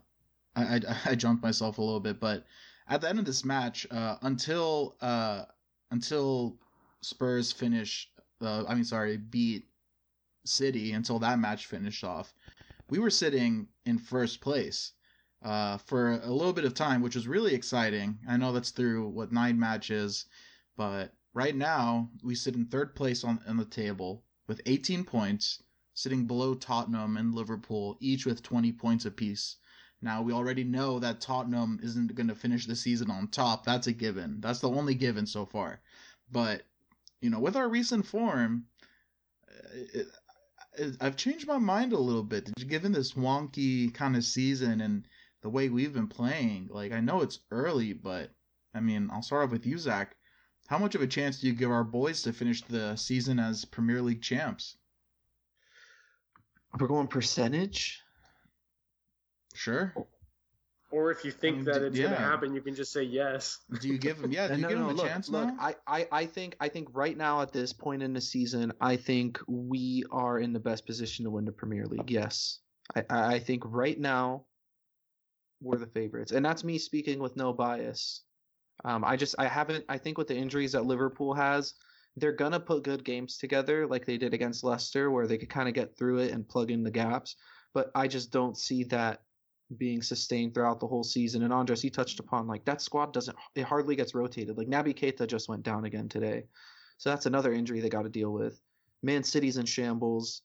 I, I, I jumped myself a little bit. But at the end of this match, uh, until uh, until Spurs finish, uh, I mean, sorry, beat City until that match finished off, we were sitting in first place uh, for a little bit of time, which was really exciting. I know that's through what nine matches, but right now we sit in third place on, on the table with 18 points, sitting below Tottenham and Liverpool, each with 20 points apiece. Now we already know that Tottenham isn't going to finish the season on top. That's a given. That's the only given so far. But you know, with our recent form, it, it, I've changed my mind a little bit. Given this wonky kind of season and the way we've been playing, like I know it's early, but I mean, I'll start off with you, Zach. How much of a chance do you give our boys to finish the season as Premier League champs? We're going percentage. Sure. Or if you think I mean, that it's yeah. going to happen, you can just say yes. Do you give them? Yeah, do you no, give no, them a look, chance look. I, I, I think I think right now at this point in the season, I think we are in the best position to win the Premier League. Yes, I, I think right now we're the favorites, and that's me speaking with no bias. Um, I just I haven't. I think with the injuries that Liverpool has, they're gonna put good games together like they did against Leicester, where they could kind of get through it and plug in the gaps. But I just don't see that being sustained throughout the whole season. And Andres, he touched upon like that squad doesn't it hardly gets rotated. Like Naby Keita just went down again today, so that's another injury they got to deal with. Man City's in shambles.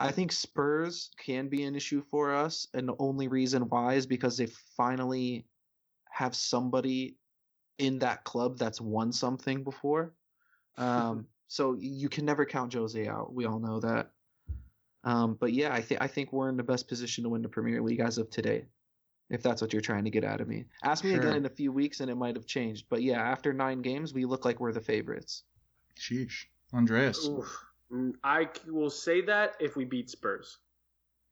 I think Spurs can be an issue for us, and the only reason why is because they finally have somebody in that club that's won something before. Um, so you can never count Jose out. We all know that. Um, but yeah, I think I think we're in the best position to win the Premier League as of today, if that's what you're trying to get out of me. Ask me sure. again in a few weeks, and it might have changed. But yeah, after nine games, we look like we're the favorites. Sheesh, Andreas. Oof. Mm, I will say that if we beat Spurs.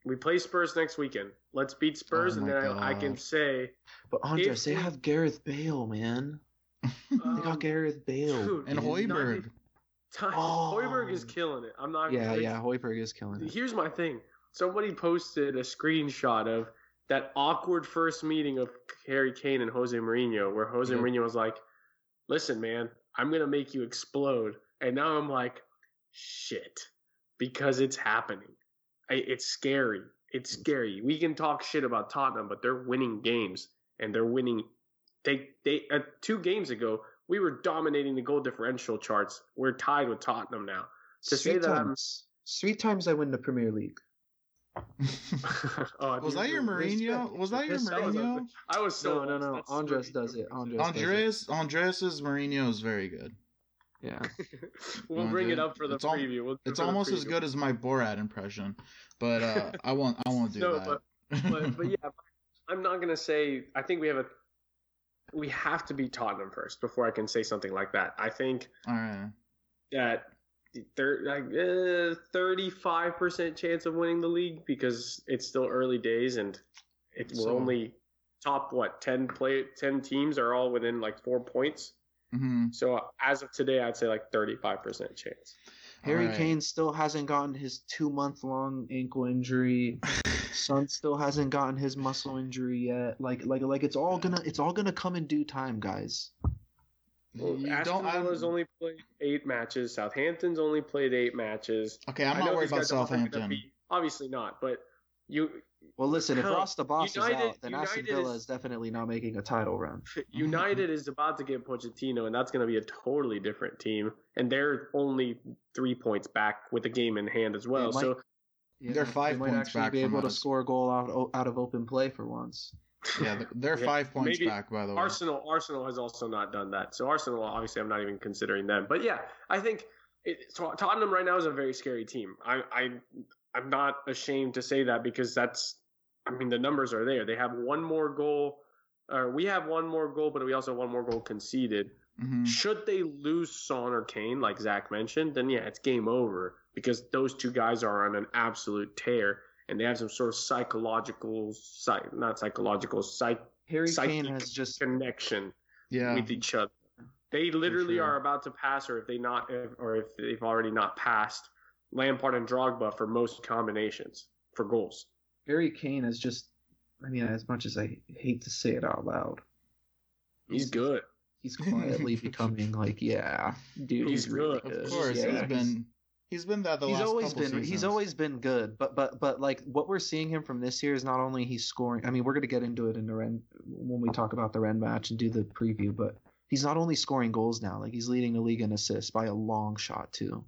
We play Spurs next weekend. Let's beat Spurs, oh and then I, I, can say. But Andres, they have Gareth Bale, man. Um, they got Gareth Bale dude, and Højbjerg. Oh. Højbjerg is killing it. I'm not. Yeah, yeah. Højbjerg is killing it. Here's my thing. Somebody posted a screenshot of that awkward first meeting of Harry Kane and Jose Mourinho, where Jose yeah. Mourinho was like, "Listen, man, I'm gonna make you explode," and now I'm like, "Shit," because it's happening. I, it's scary. It's scary. We can talk shit about Tottenham, but they're winning games, and they're winning. They they uh, two games ago we were dominating the goal differential charts. We're tied with Tottenham now. To Sweet say that times. I'm, Sweet times I win the Premier League. oh, was that your Mourinho? Was that your Mourinho? I was so no, no, no. Andres does it. Andres. Andres. Andres's Mourinho is very good. Yeah. we'll Andres, bring it up for the preview. We'll it's almost as good as my Borat impression, but uh, I won't. I won't do no, that. But, but, but yeah, I'm not gonna say. I think we have a we have to beat Tottenham first before I can say something like that. I think that thir- like, 35% uh, chance of winning the league because it's still early days and it, we're so, only top what 10 play 10 teams are all within like 4 points. Hmm So as of today, I'd say like 35% chance. Harry Alright. Kane still hasn't gotten his two month long ankle injury. Son still hasn't gotten his muscle injury yet. Like like like it's all gonna it's all gonna come in due time, guys. Well, You Aston don't- I'm- Villa's only played eight matches. Southampton's only played eight matches. Okay, I'm not worried about guys aren't gonna Southampton. be- obviously not, but you Well, listen, if Hell, Ross the Boss is out, then Aston United Villa is- is definitely not making a title run. United is about to get Pochettino, and that's going to be a totally different team. And they're only three points back with the game in hand as well. They might- So Yeah, They're five they five might points actually back be able to us. score a goal out out of open play for once. Yeah, they're Yeah, five points maybe back, by the way. Arsenal, Arsenal has also not done that. So Arsenal, obviously, I'm not even considering them. But yeah, I think it, Tottenham right now is a very scary team. I, I, I'm not ashamed to say that because that's, I mean, the numbers are there. They have one more goal, or we have one more goal, but we also have one more goal conceded. hmm Should they lose Son or Kane, like Zach mentioned, then yeah, it's game over because those two guys are on an absolute tear and they have some sort of psychological, psych, not psychological, psych Harry Psychic Kane has just connection Yeah, with each other. They literally are about to pass, or if they not, or if they've already not passed, Lampard and Drogba for most combinations for goals. Harry Kane is just. I mean, as much as I hate to say it out loud, He's good. he's quietly becoming like, yeah, dude, He's he's, really good. good. of course yeah, he's been he's been that the he's last always couple been he's always been good but but but like what we're seeing him from this year is not only he's scoring i mean we're going to get into it in the Rennes when we talk about the Rennes match and do the preview but he's not only scoring goals now like he's leading the league in assists by a long shot too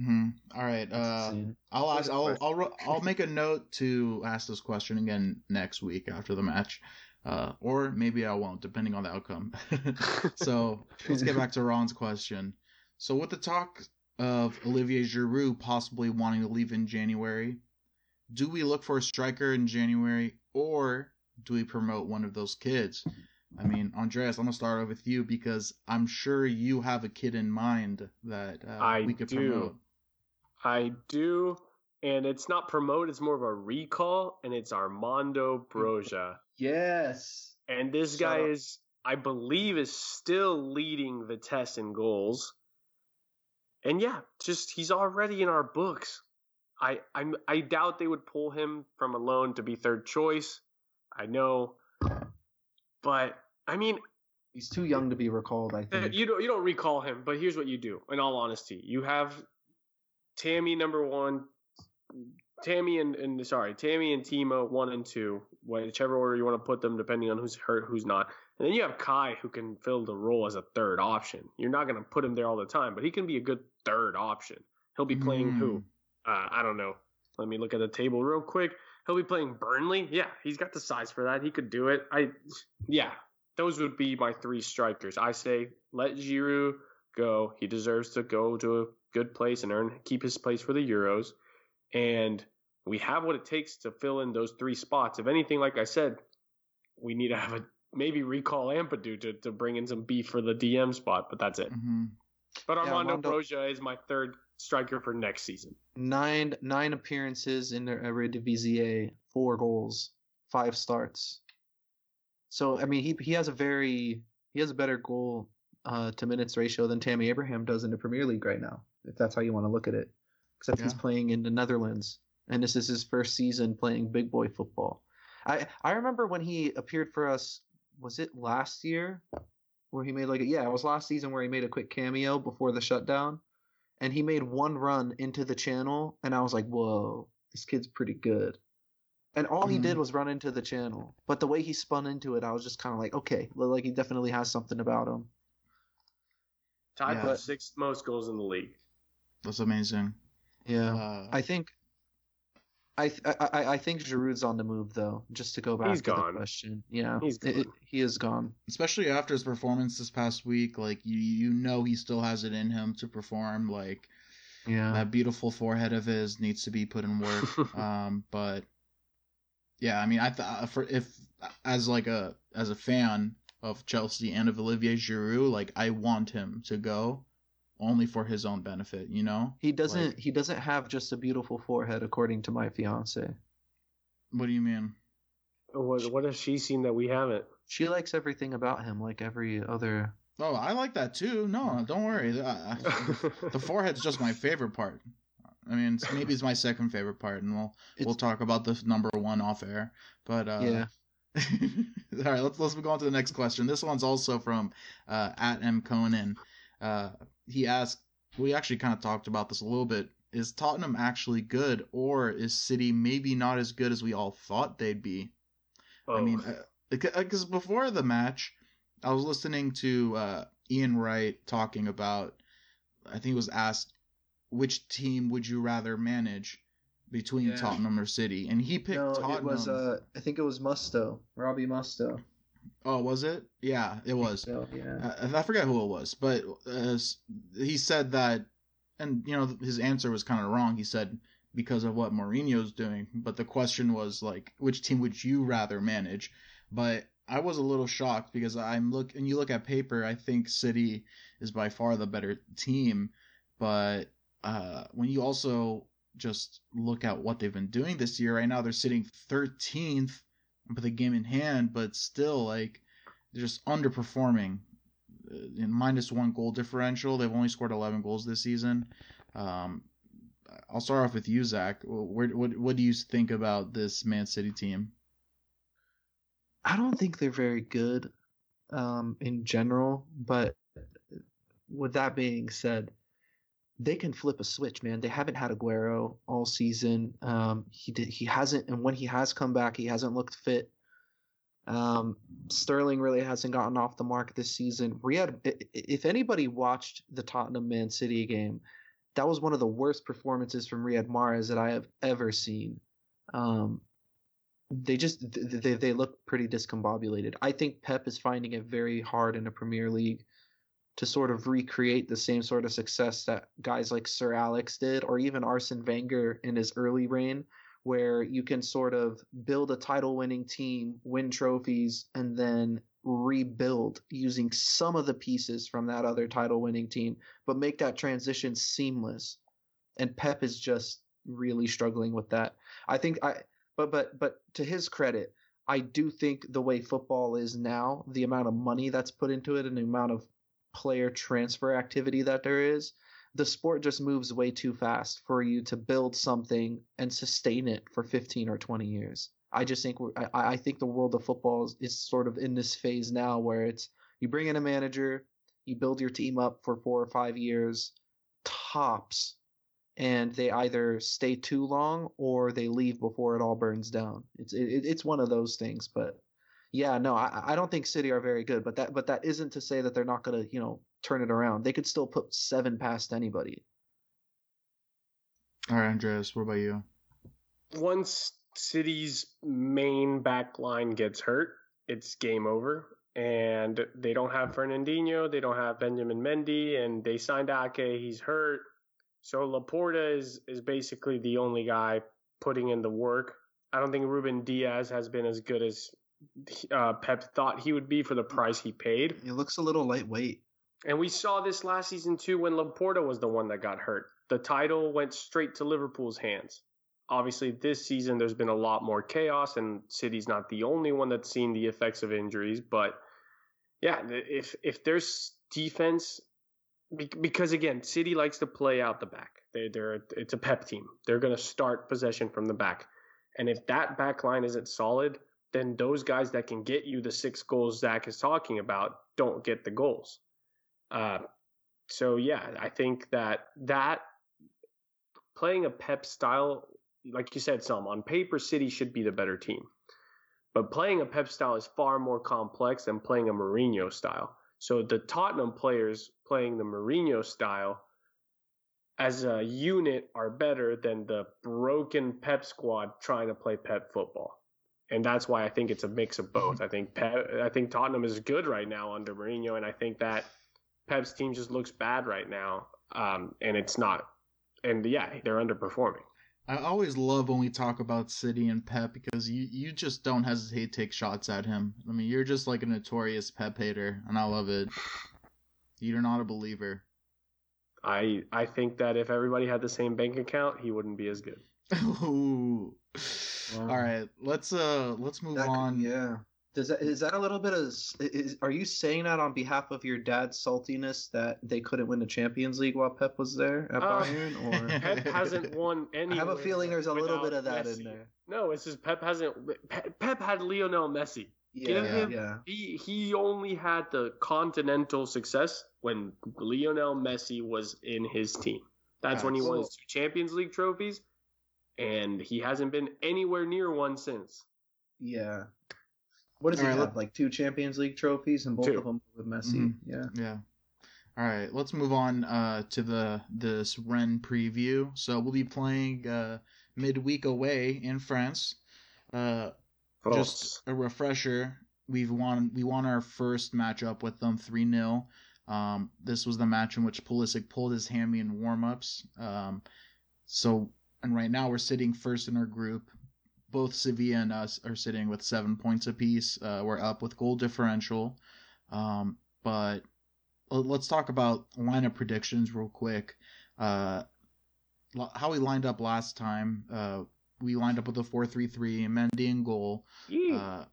Mhm. All right, uh, I'll ask. I'll. I'll I'll make a note to ask this question again next week after the match, uh, or maybe I won't, depending on the outcome. so let's get back to Ron's question. So with the talk of Olivier Giroud possibly wanting to leave in January, do we look for a striker in January, or do we promote one of those kids? I mean, Andreas, I'm gonna start off with you because I'm sure you have a kid in mind that uh, I we could do. promote. I do, and it's not promote; it's more of a recall, and it's Armando Broja. yes And this Shut guy up. is, I believe, is still leading the test in goals. And yeah, just he's already in our books. I I'm, I doubt they would pull him from a loan to be third choice. I know, but I mean, he's too young to be recalled i uh, think you don't you don't recall him. But here's what you do. In all honesty, you have Tammy number one, Tammy and, and sorry, Tammy and Timo one and two, whichever order you want to put them, depending on who's hurt, who's not. And then you have Kai who can fill the role as a third option. You're not going to put him there all the time, but he can be a good third option. He'll be playing who? Uh, I don't know. Let me look at the table real quick. He'll be playing Burnley. Yeah, he's got the size for that. He could do it. I, yeah, those would be my three strikers. I say let Giroud go. He deserves to go to a good place and earn keep his place for the Euros. And we have what it takes to fill in those three spots. If anything, like I said, we need to have a maybe recall Ampadu to, to bring in some beef for the DM spot, but that's it. hmm But Yeah, Armando Armando- Broja is my third striker for next season. nine nine appearances in the Eredivisie, four goals, five starts. So I mean, he he has a very he has a better goal uh, to minutes ratio than Tammy Abraham does in the Premier League right now, if that's how you want to look at it. Except he's playing in the Netherlands, and this is his first season playing big boy football. I I remember when he appeared for us. Was it last year? Where he made like a, yeah, it was last season where he made a quick cameo before the shutdown and he made one run into the channel and i was like whoa this kid's pretty good and all he did Mhm. was run into the channel but the way he spun into it i was just kind of like okay like he definitely has something about him Tied Yeah. for sixth most goals in the league. That's amazing. yeah Uh, i think I, th- I I I think Giroud's on the move though. Just to go back He's to gone. the question, yeah, He's It- it- gone. he is gone. especially after his performance this past week, like you you know he still has it in him to perform. Like Yeah, that beautiful forehead of his needs to be put in work. um, but yeah, I mean, I th- uh, for if as like a as a fan of Chelsea and of Olivier Giroud, like I want him to go only for his own benefit. You know he doesn't he doesn't have just a beautiful forehead, according to my fiance. what do you mean? Oh, what, what has she seen that we haven't? She likes everything about him, like every other Oh, I like that too. No, don't worry. Uh, the forehead's just my favorite part. I mean, it's, maybe it's my second favorite part, and we'll it's, we'll talk about the number one off air. But uh, yeah. All right, let's let's go on to the next question. This one's also from uh, at M Conan. Uh, he asked, we actually kind of talked about this a little bit. Is Tottenham actually good, or is City maybe not as good as we all thought they'd be? Oh. I mean, because uh, before the match, I was listening to uh, Ian Wright talking about. I think it was asked, which team would you rather manage between yeah. Tottenham or City? And he picked no, Tottenham. It was uh, I think it was Mustoe, Robbie Mustoe. Oh, was it? Yeah, it was. So, yeah. I, I, forget who it was, but uh, he said that, and you know, his answer was kind of wrong. He said because of what Mourinho's doing, but the question was like, which team would you rather manage? But I was a little shocked because I'm look and you look at paper, I think City is by far the better team, but uh, when you also just look at what they've been doing this year, right now they're sitting 13th with a game in hand, but still like they're just underperforming. Uh, in minus one goal differential, they've only scored 11 goals this season. Um, I'll start off with you, Zach. Where, what what do you think about this Man City team? I don't think they're very good um, in general, but with that being said, they can flip a switch, man. They haven't had Aguero all season. Um, he did, he hasn't, and when he has come back, he hasn't looked fit. Um, Sterling really hasn't gotten off the mark this season. Riyad, if anybody watched the Tottenham Man City game, that was one of the worst performances from Riyad Mahrez that I have ever seen. Um, they just they they look pretty discombobulated. I think Pep is finding it very hard in a Premier League to sort of recreate the same sort of success that guys like Sir Alex did, or even Arsene Wenger in his early reign, where you can sort of build a title winning team, win trophies, and then rebuild using some of the pieces from that other title winning team, but make that transition seamless. And Pep is just really struggling with that. I think I but but but to his credit, I do think the way football is now, the amount of money that's put into it and the amount of player transfer activity that there is, the sport just moves way too fast for you to build something and sustain it for 15 or 20 years. I just think I, I think the world of football is, is sort of in this phase now where it's you bring in a manager, you build your team up for four or five years, tops, and they either stay too long or they leave before it all burns down. It's it, it's one of those things, but yeah, no, I, I don't think City are very good, but that but that isn't to say that they're not gonna you know turn it around. They could still put seven past anybody. All right, Andreas, what about you? Once City's main back line gets hurt, it's game over. And they don't have Fernandinho, they don't have Benjamin Mendy, and they signed Ake. He's hurt. So Laporte is is basically the only guy putting in the work. I don't think Ruben Dias has been as good as uh, Pep thought he would be for the price he paid. He looks a little lightweight. And we saw this last season too when Laporte was the one that got hurt. The title went straight to Liverpool's hands. Obviously, this season there's been a lot more chaos, and City's not the only one that's seen the effects of injuries. But yeah, if if there's defense because again, City likes to play out the back. They, they're it's a pep team. They're going to start possession from the back, and if that back line isn't solid, then those guys that can get you the six goals Zach is talking about don't get the goals. Uh, so yeah, I think that that playing a Pep style, like you said, some on paper, City should be the better team, but playing a Pep style is far more complex than playing a Mourinho style. So the Tottenham players playing the Mourinho style as a unit are better than the broken Pep squad trying to play Pep football. And that's why I think it's a mix of both. I think Pep, I think Tottenham is good right now under Mourinho, and I think that Pep's team just looks bad right now, um, and it's not. And yeah, they're underperforming. I always love when we talk about City and Pep because you, you just don't hesitate to take shots at him. I mean, you're just like a notorious Pep hater, and I love it. You're not a believer. I I think that if everybody had the same bank account, he wouldn't be as good. Ooh. Wow. All right, let's uh let's move that on. Could, yeah. Does that is that a little bit of is, are you saying that on behalf of your dad's saltiness that they couldn't win the Champions League while Pep was there at Uh, Bayern or Pep hasn't won any. I have a feeling there's a little bit of that Messi. in there. No, it's just Pep hasn't. Pep, Pep had Lionel Messi. Yeah, Give him- yeah. He he only had the continental success when Lionel Messi was in his team. That's when he won his two Champions League trophies, and he hasn't been anywhere near one since. Yeah. What does he Alright, have? let- Like two Champions League trophies and both Two. of them with Messi. Mhm. Yeah. Yeah. All right, let's move on uh, to the this Rennes preview. So we'll be playing uh, midweek away in France. Uh, just a refresher, we've won we won our first matchup with them 3-0. Um, this was the match in which Pulisic pulled his hammy in warm-ups. Um, so and right now we're sitting first in our group. Both Sevilla and us are sitting with seven points apiece. Uh, we're up with goal differential. Um, but let's talk about lineup predictions real quick. Uh, how we lined up last time. Uh, we lined up with a 4-3-3, Mendy in goal. Uh,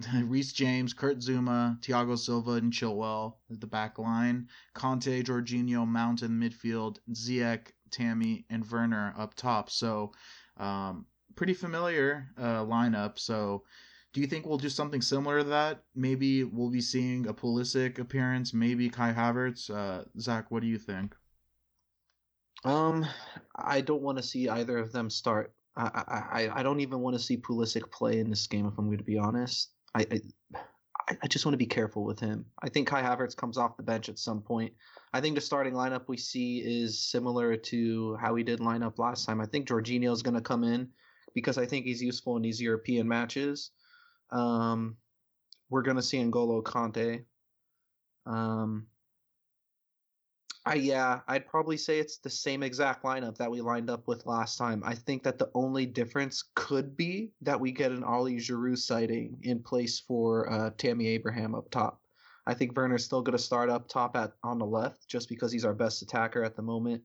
Reece James, Kurt Zouma, Thiago Silva, and Chilwell at the back line. Kante, Jorginho, Mount in midfield. Ziyech, Tammy, and Werner up top. So, um, pretty familiar uh, lineup. So, do you think we'll do something similar to that? Maybe we'll be seeing a Pulisic appearance. Maybe Kai Havertz. Uh, Zach, what do you think? Um, I don't want to see either of them start. I I, I- don't even want to see Pulisic play in this game. If I'm going to be honest, I I- I just want to be careful with him. I think Kai Havertz comes off the bench at some point. I think the starting lineup we see is similar to how we did line up last time. I think Jorginho is going to come in because I think he's useful in these European matches. Um, we're going to see N'Golo Kante. Um, I yeah, I'd probably say it's the same exact lineup that we lined up with last time. I think that the only difference could be that we get an Ollie Giroud sighting in place for uh, Tammy Abraham up top. I think Werner's still going to start up top at on the left just because he's our best attacker at the moment.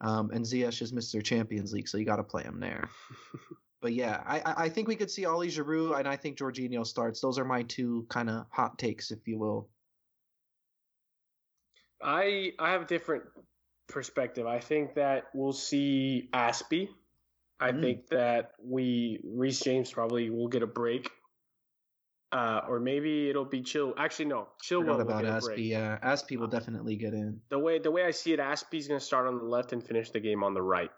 Um, and Ziyech is Mr. Champions League, so you got to play him there. but yeah, I, I think we could see Ollie Giroud, and I think Jorginho starts. Those are my two kind of hot takes, if you will. I I have a different perspective. I think that we'll see Azpi. I Mm. think that we Reece James probably will get a break. Uh, or maybe it'll be Chill. Actually, no, Forgot will about Azpi. Yeah, Azpi will definitely get in. The way the way I see it, Azpi's going to start on the left and finish the game on the right,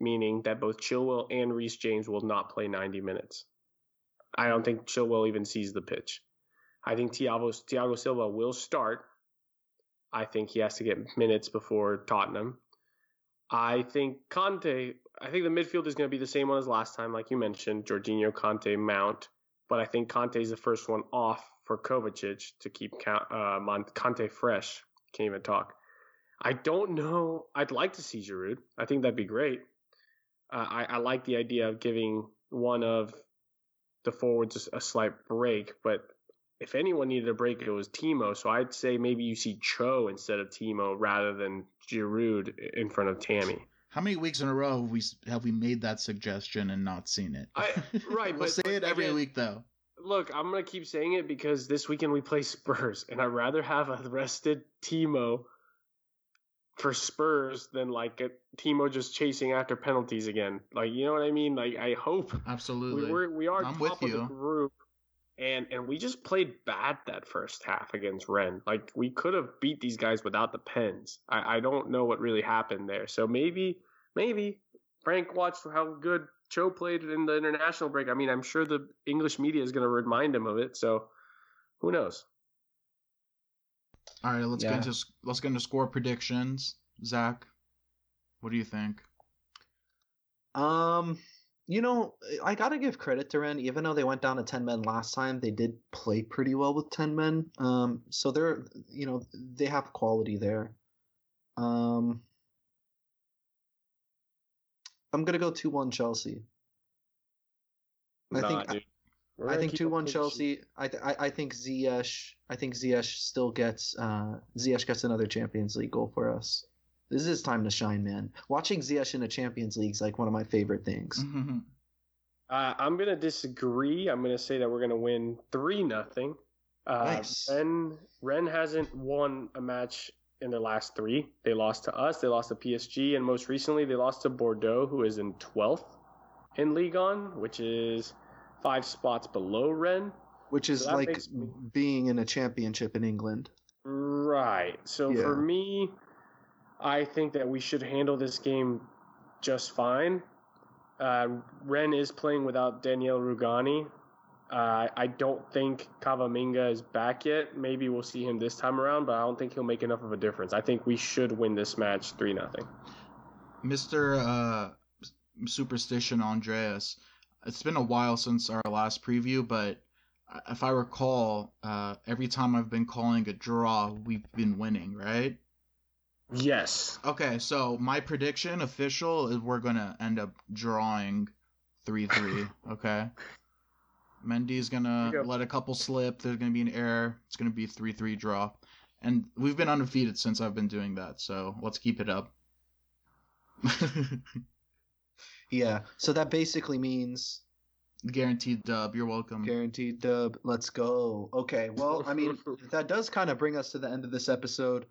meaning that both Chilwell and Reece James will not play 90 minutes. I don't think Chilwell even sees the pitch. I think Thiago, Thiago Silva will start. I think he has to get minutes before Tottenham. I think Kante. I think the midfield is going to be the same one as last time, like you mentioned, Jorginho, Kante, Mount. But I think Kante is the first one off for Kovacic to keep uh, Kante fresh. Can't even talk. I don't know. I'd like to see Giroud. I think that'd be great. Uh, I, I like the idea of giving one of the forwards a, slight break, but if anyone needed a break, it was Timo. So I'd say maybe you see Cho instead of Timo rather than Giroud in front of Tammy. How many weeks in a row have we have we made that suggestion and not seen it? I- right, we'll but- say but it every again- week though. Look, I'm gonna keep saying it because this weekend we play Spurs, and I'd rather have a rested Timo for Spurs than like a Timo just chasing after penalties again. Like, you know what I mean? Like, I hope Absolutely. we we're, we are I'm top with of the you. group, and and we just played bad that first half against Rennes. Like, we could have beat these guys without the pens. I I don't know what really happened there. So maybe maybe Frank watched how good Cho played in the international break. I mean, I'm sure the English media is going to remind him of it. So who knows? All right, let's Yeah. get into let's get into score predictions. Zach, what do you think? Um, you know, I gotta give credit to Rennes. Even though they went down to ten men last time, they did play pretty well with ten men. Um, so they're, you know, they have quality there. Um, I'm gonna go two one Chelsea. I Nah, think dude. I think two one. Chelsea. I, th- I I think Ziyech. I think Ziyech still gets uh Ziyech gets another Champions League goal for us. This is time to shine, man. Watching Ziyech in the Champions League is like one of my favorite things. Mm-hmm. Uh, I'm gonna disagree. I'm gonna say that we're gonna win three nothing. Uh, Nice. Rennes Rennes hasn't won a match in their last three. They lost to us. They lost to PSG, and most recently they lost to Bordeaux, who is in 12th in Ligue 1, which is five spots below Rennes. Which is So like me- being in a championship in England. Right. So Yeah. for me, I think that we should handle this game just fine. Uh, Rennes is playing without Daniel Rugani. Uh, I don't think Camavinga is back yet. Maybe we'll see him this time around, but I don't think he'll make enough of a difference. I think we should win this match three nothing. Mr. Uh, Superstition Andreas. It's been a while since our last preview, but if I recall, uh, every time I've been calling a draw, we've been winning, right? Yes. Okay, so my prediction official is we're gonna end up drawing three three. okay. Mendy's gonna go. let a couple slip. There's gonna be an error. It's gonna be three three draw, and we've been undefeated since I've been doing that. So let's keep it up. Yeah. So that basically means Guaranteed dub. You're welcome. guaranteed dub. Let's go. Okay. Well, I mean, that does kind of bring us to the end of this episode.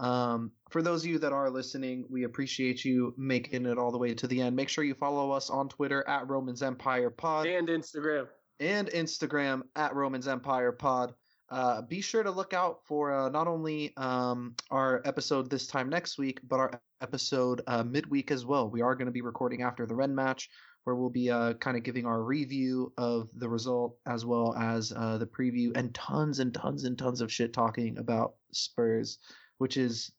Um, for those of you that are listening, we appreciate you making it all the way to the end. Make sure you follow us on Twitter at Romans Empire Pod And Instagram. and Instagram at Romans Empire Pod. Uh, be sure to look out for uh, not only um, our episode this time next week, but our episode uh, midweek as well. We are going to be recording after the Rennes match, where we'll be uh, kind of giving our review of the result as well as uh, the preview and tons and tons and tons of shit talking about Spurs, which is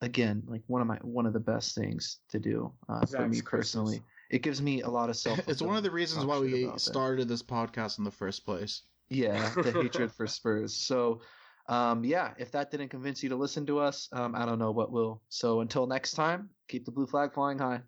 again like one of my one of the best things to do uh, for me Christmas. personally. It gives me a lot of self. it's one of the reasons why we started. started this podcast in the first place. Yeah, the hatred for Spurs. So, um, yeah, if that didn't convince you to listen to us, um, I don't know what will. So until next time, keep the blue flag flying high.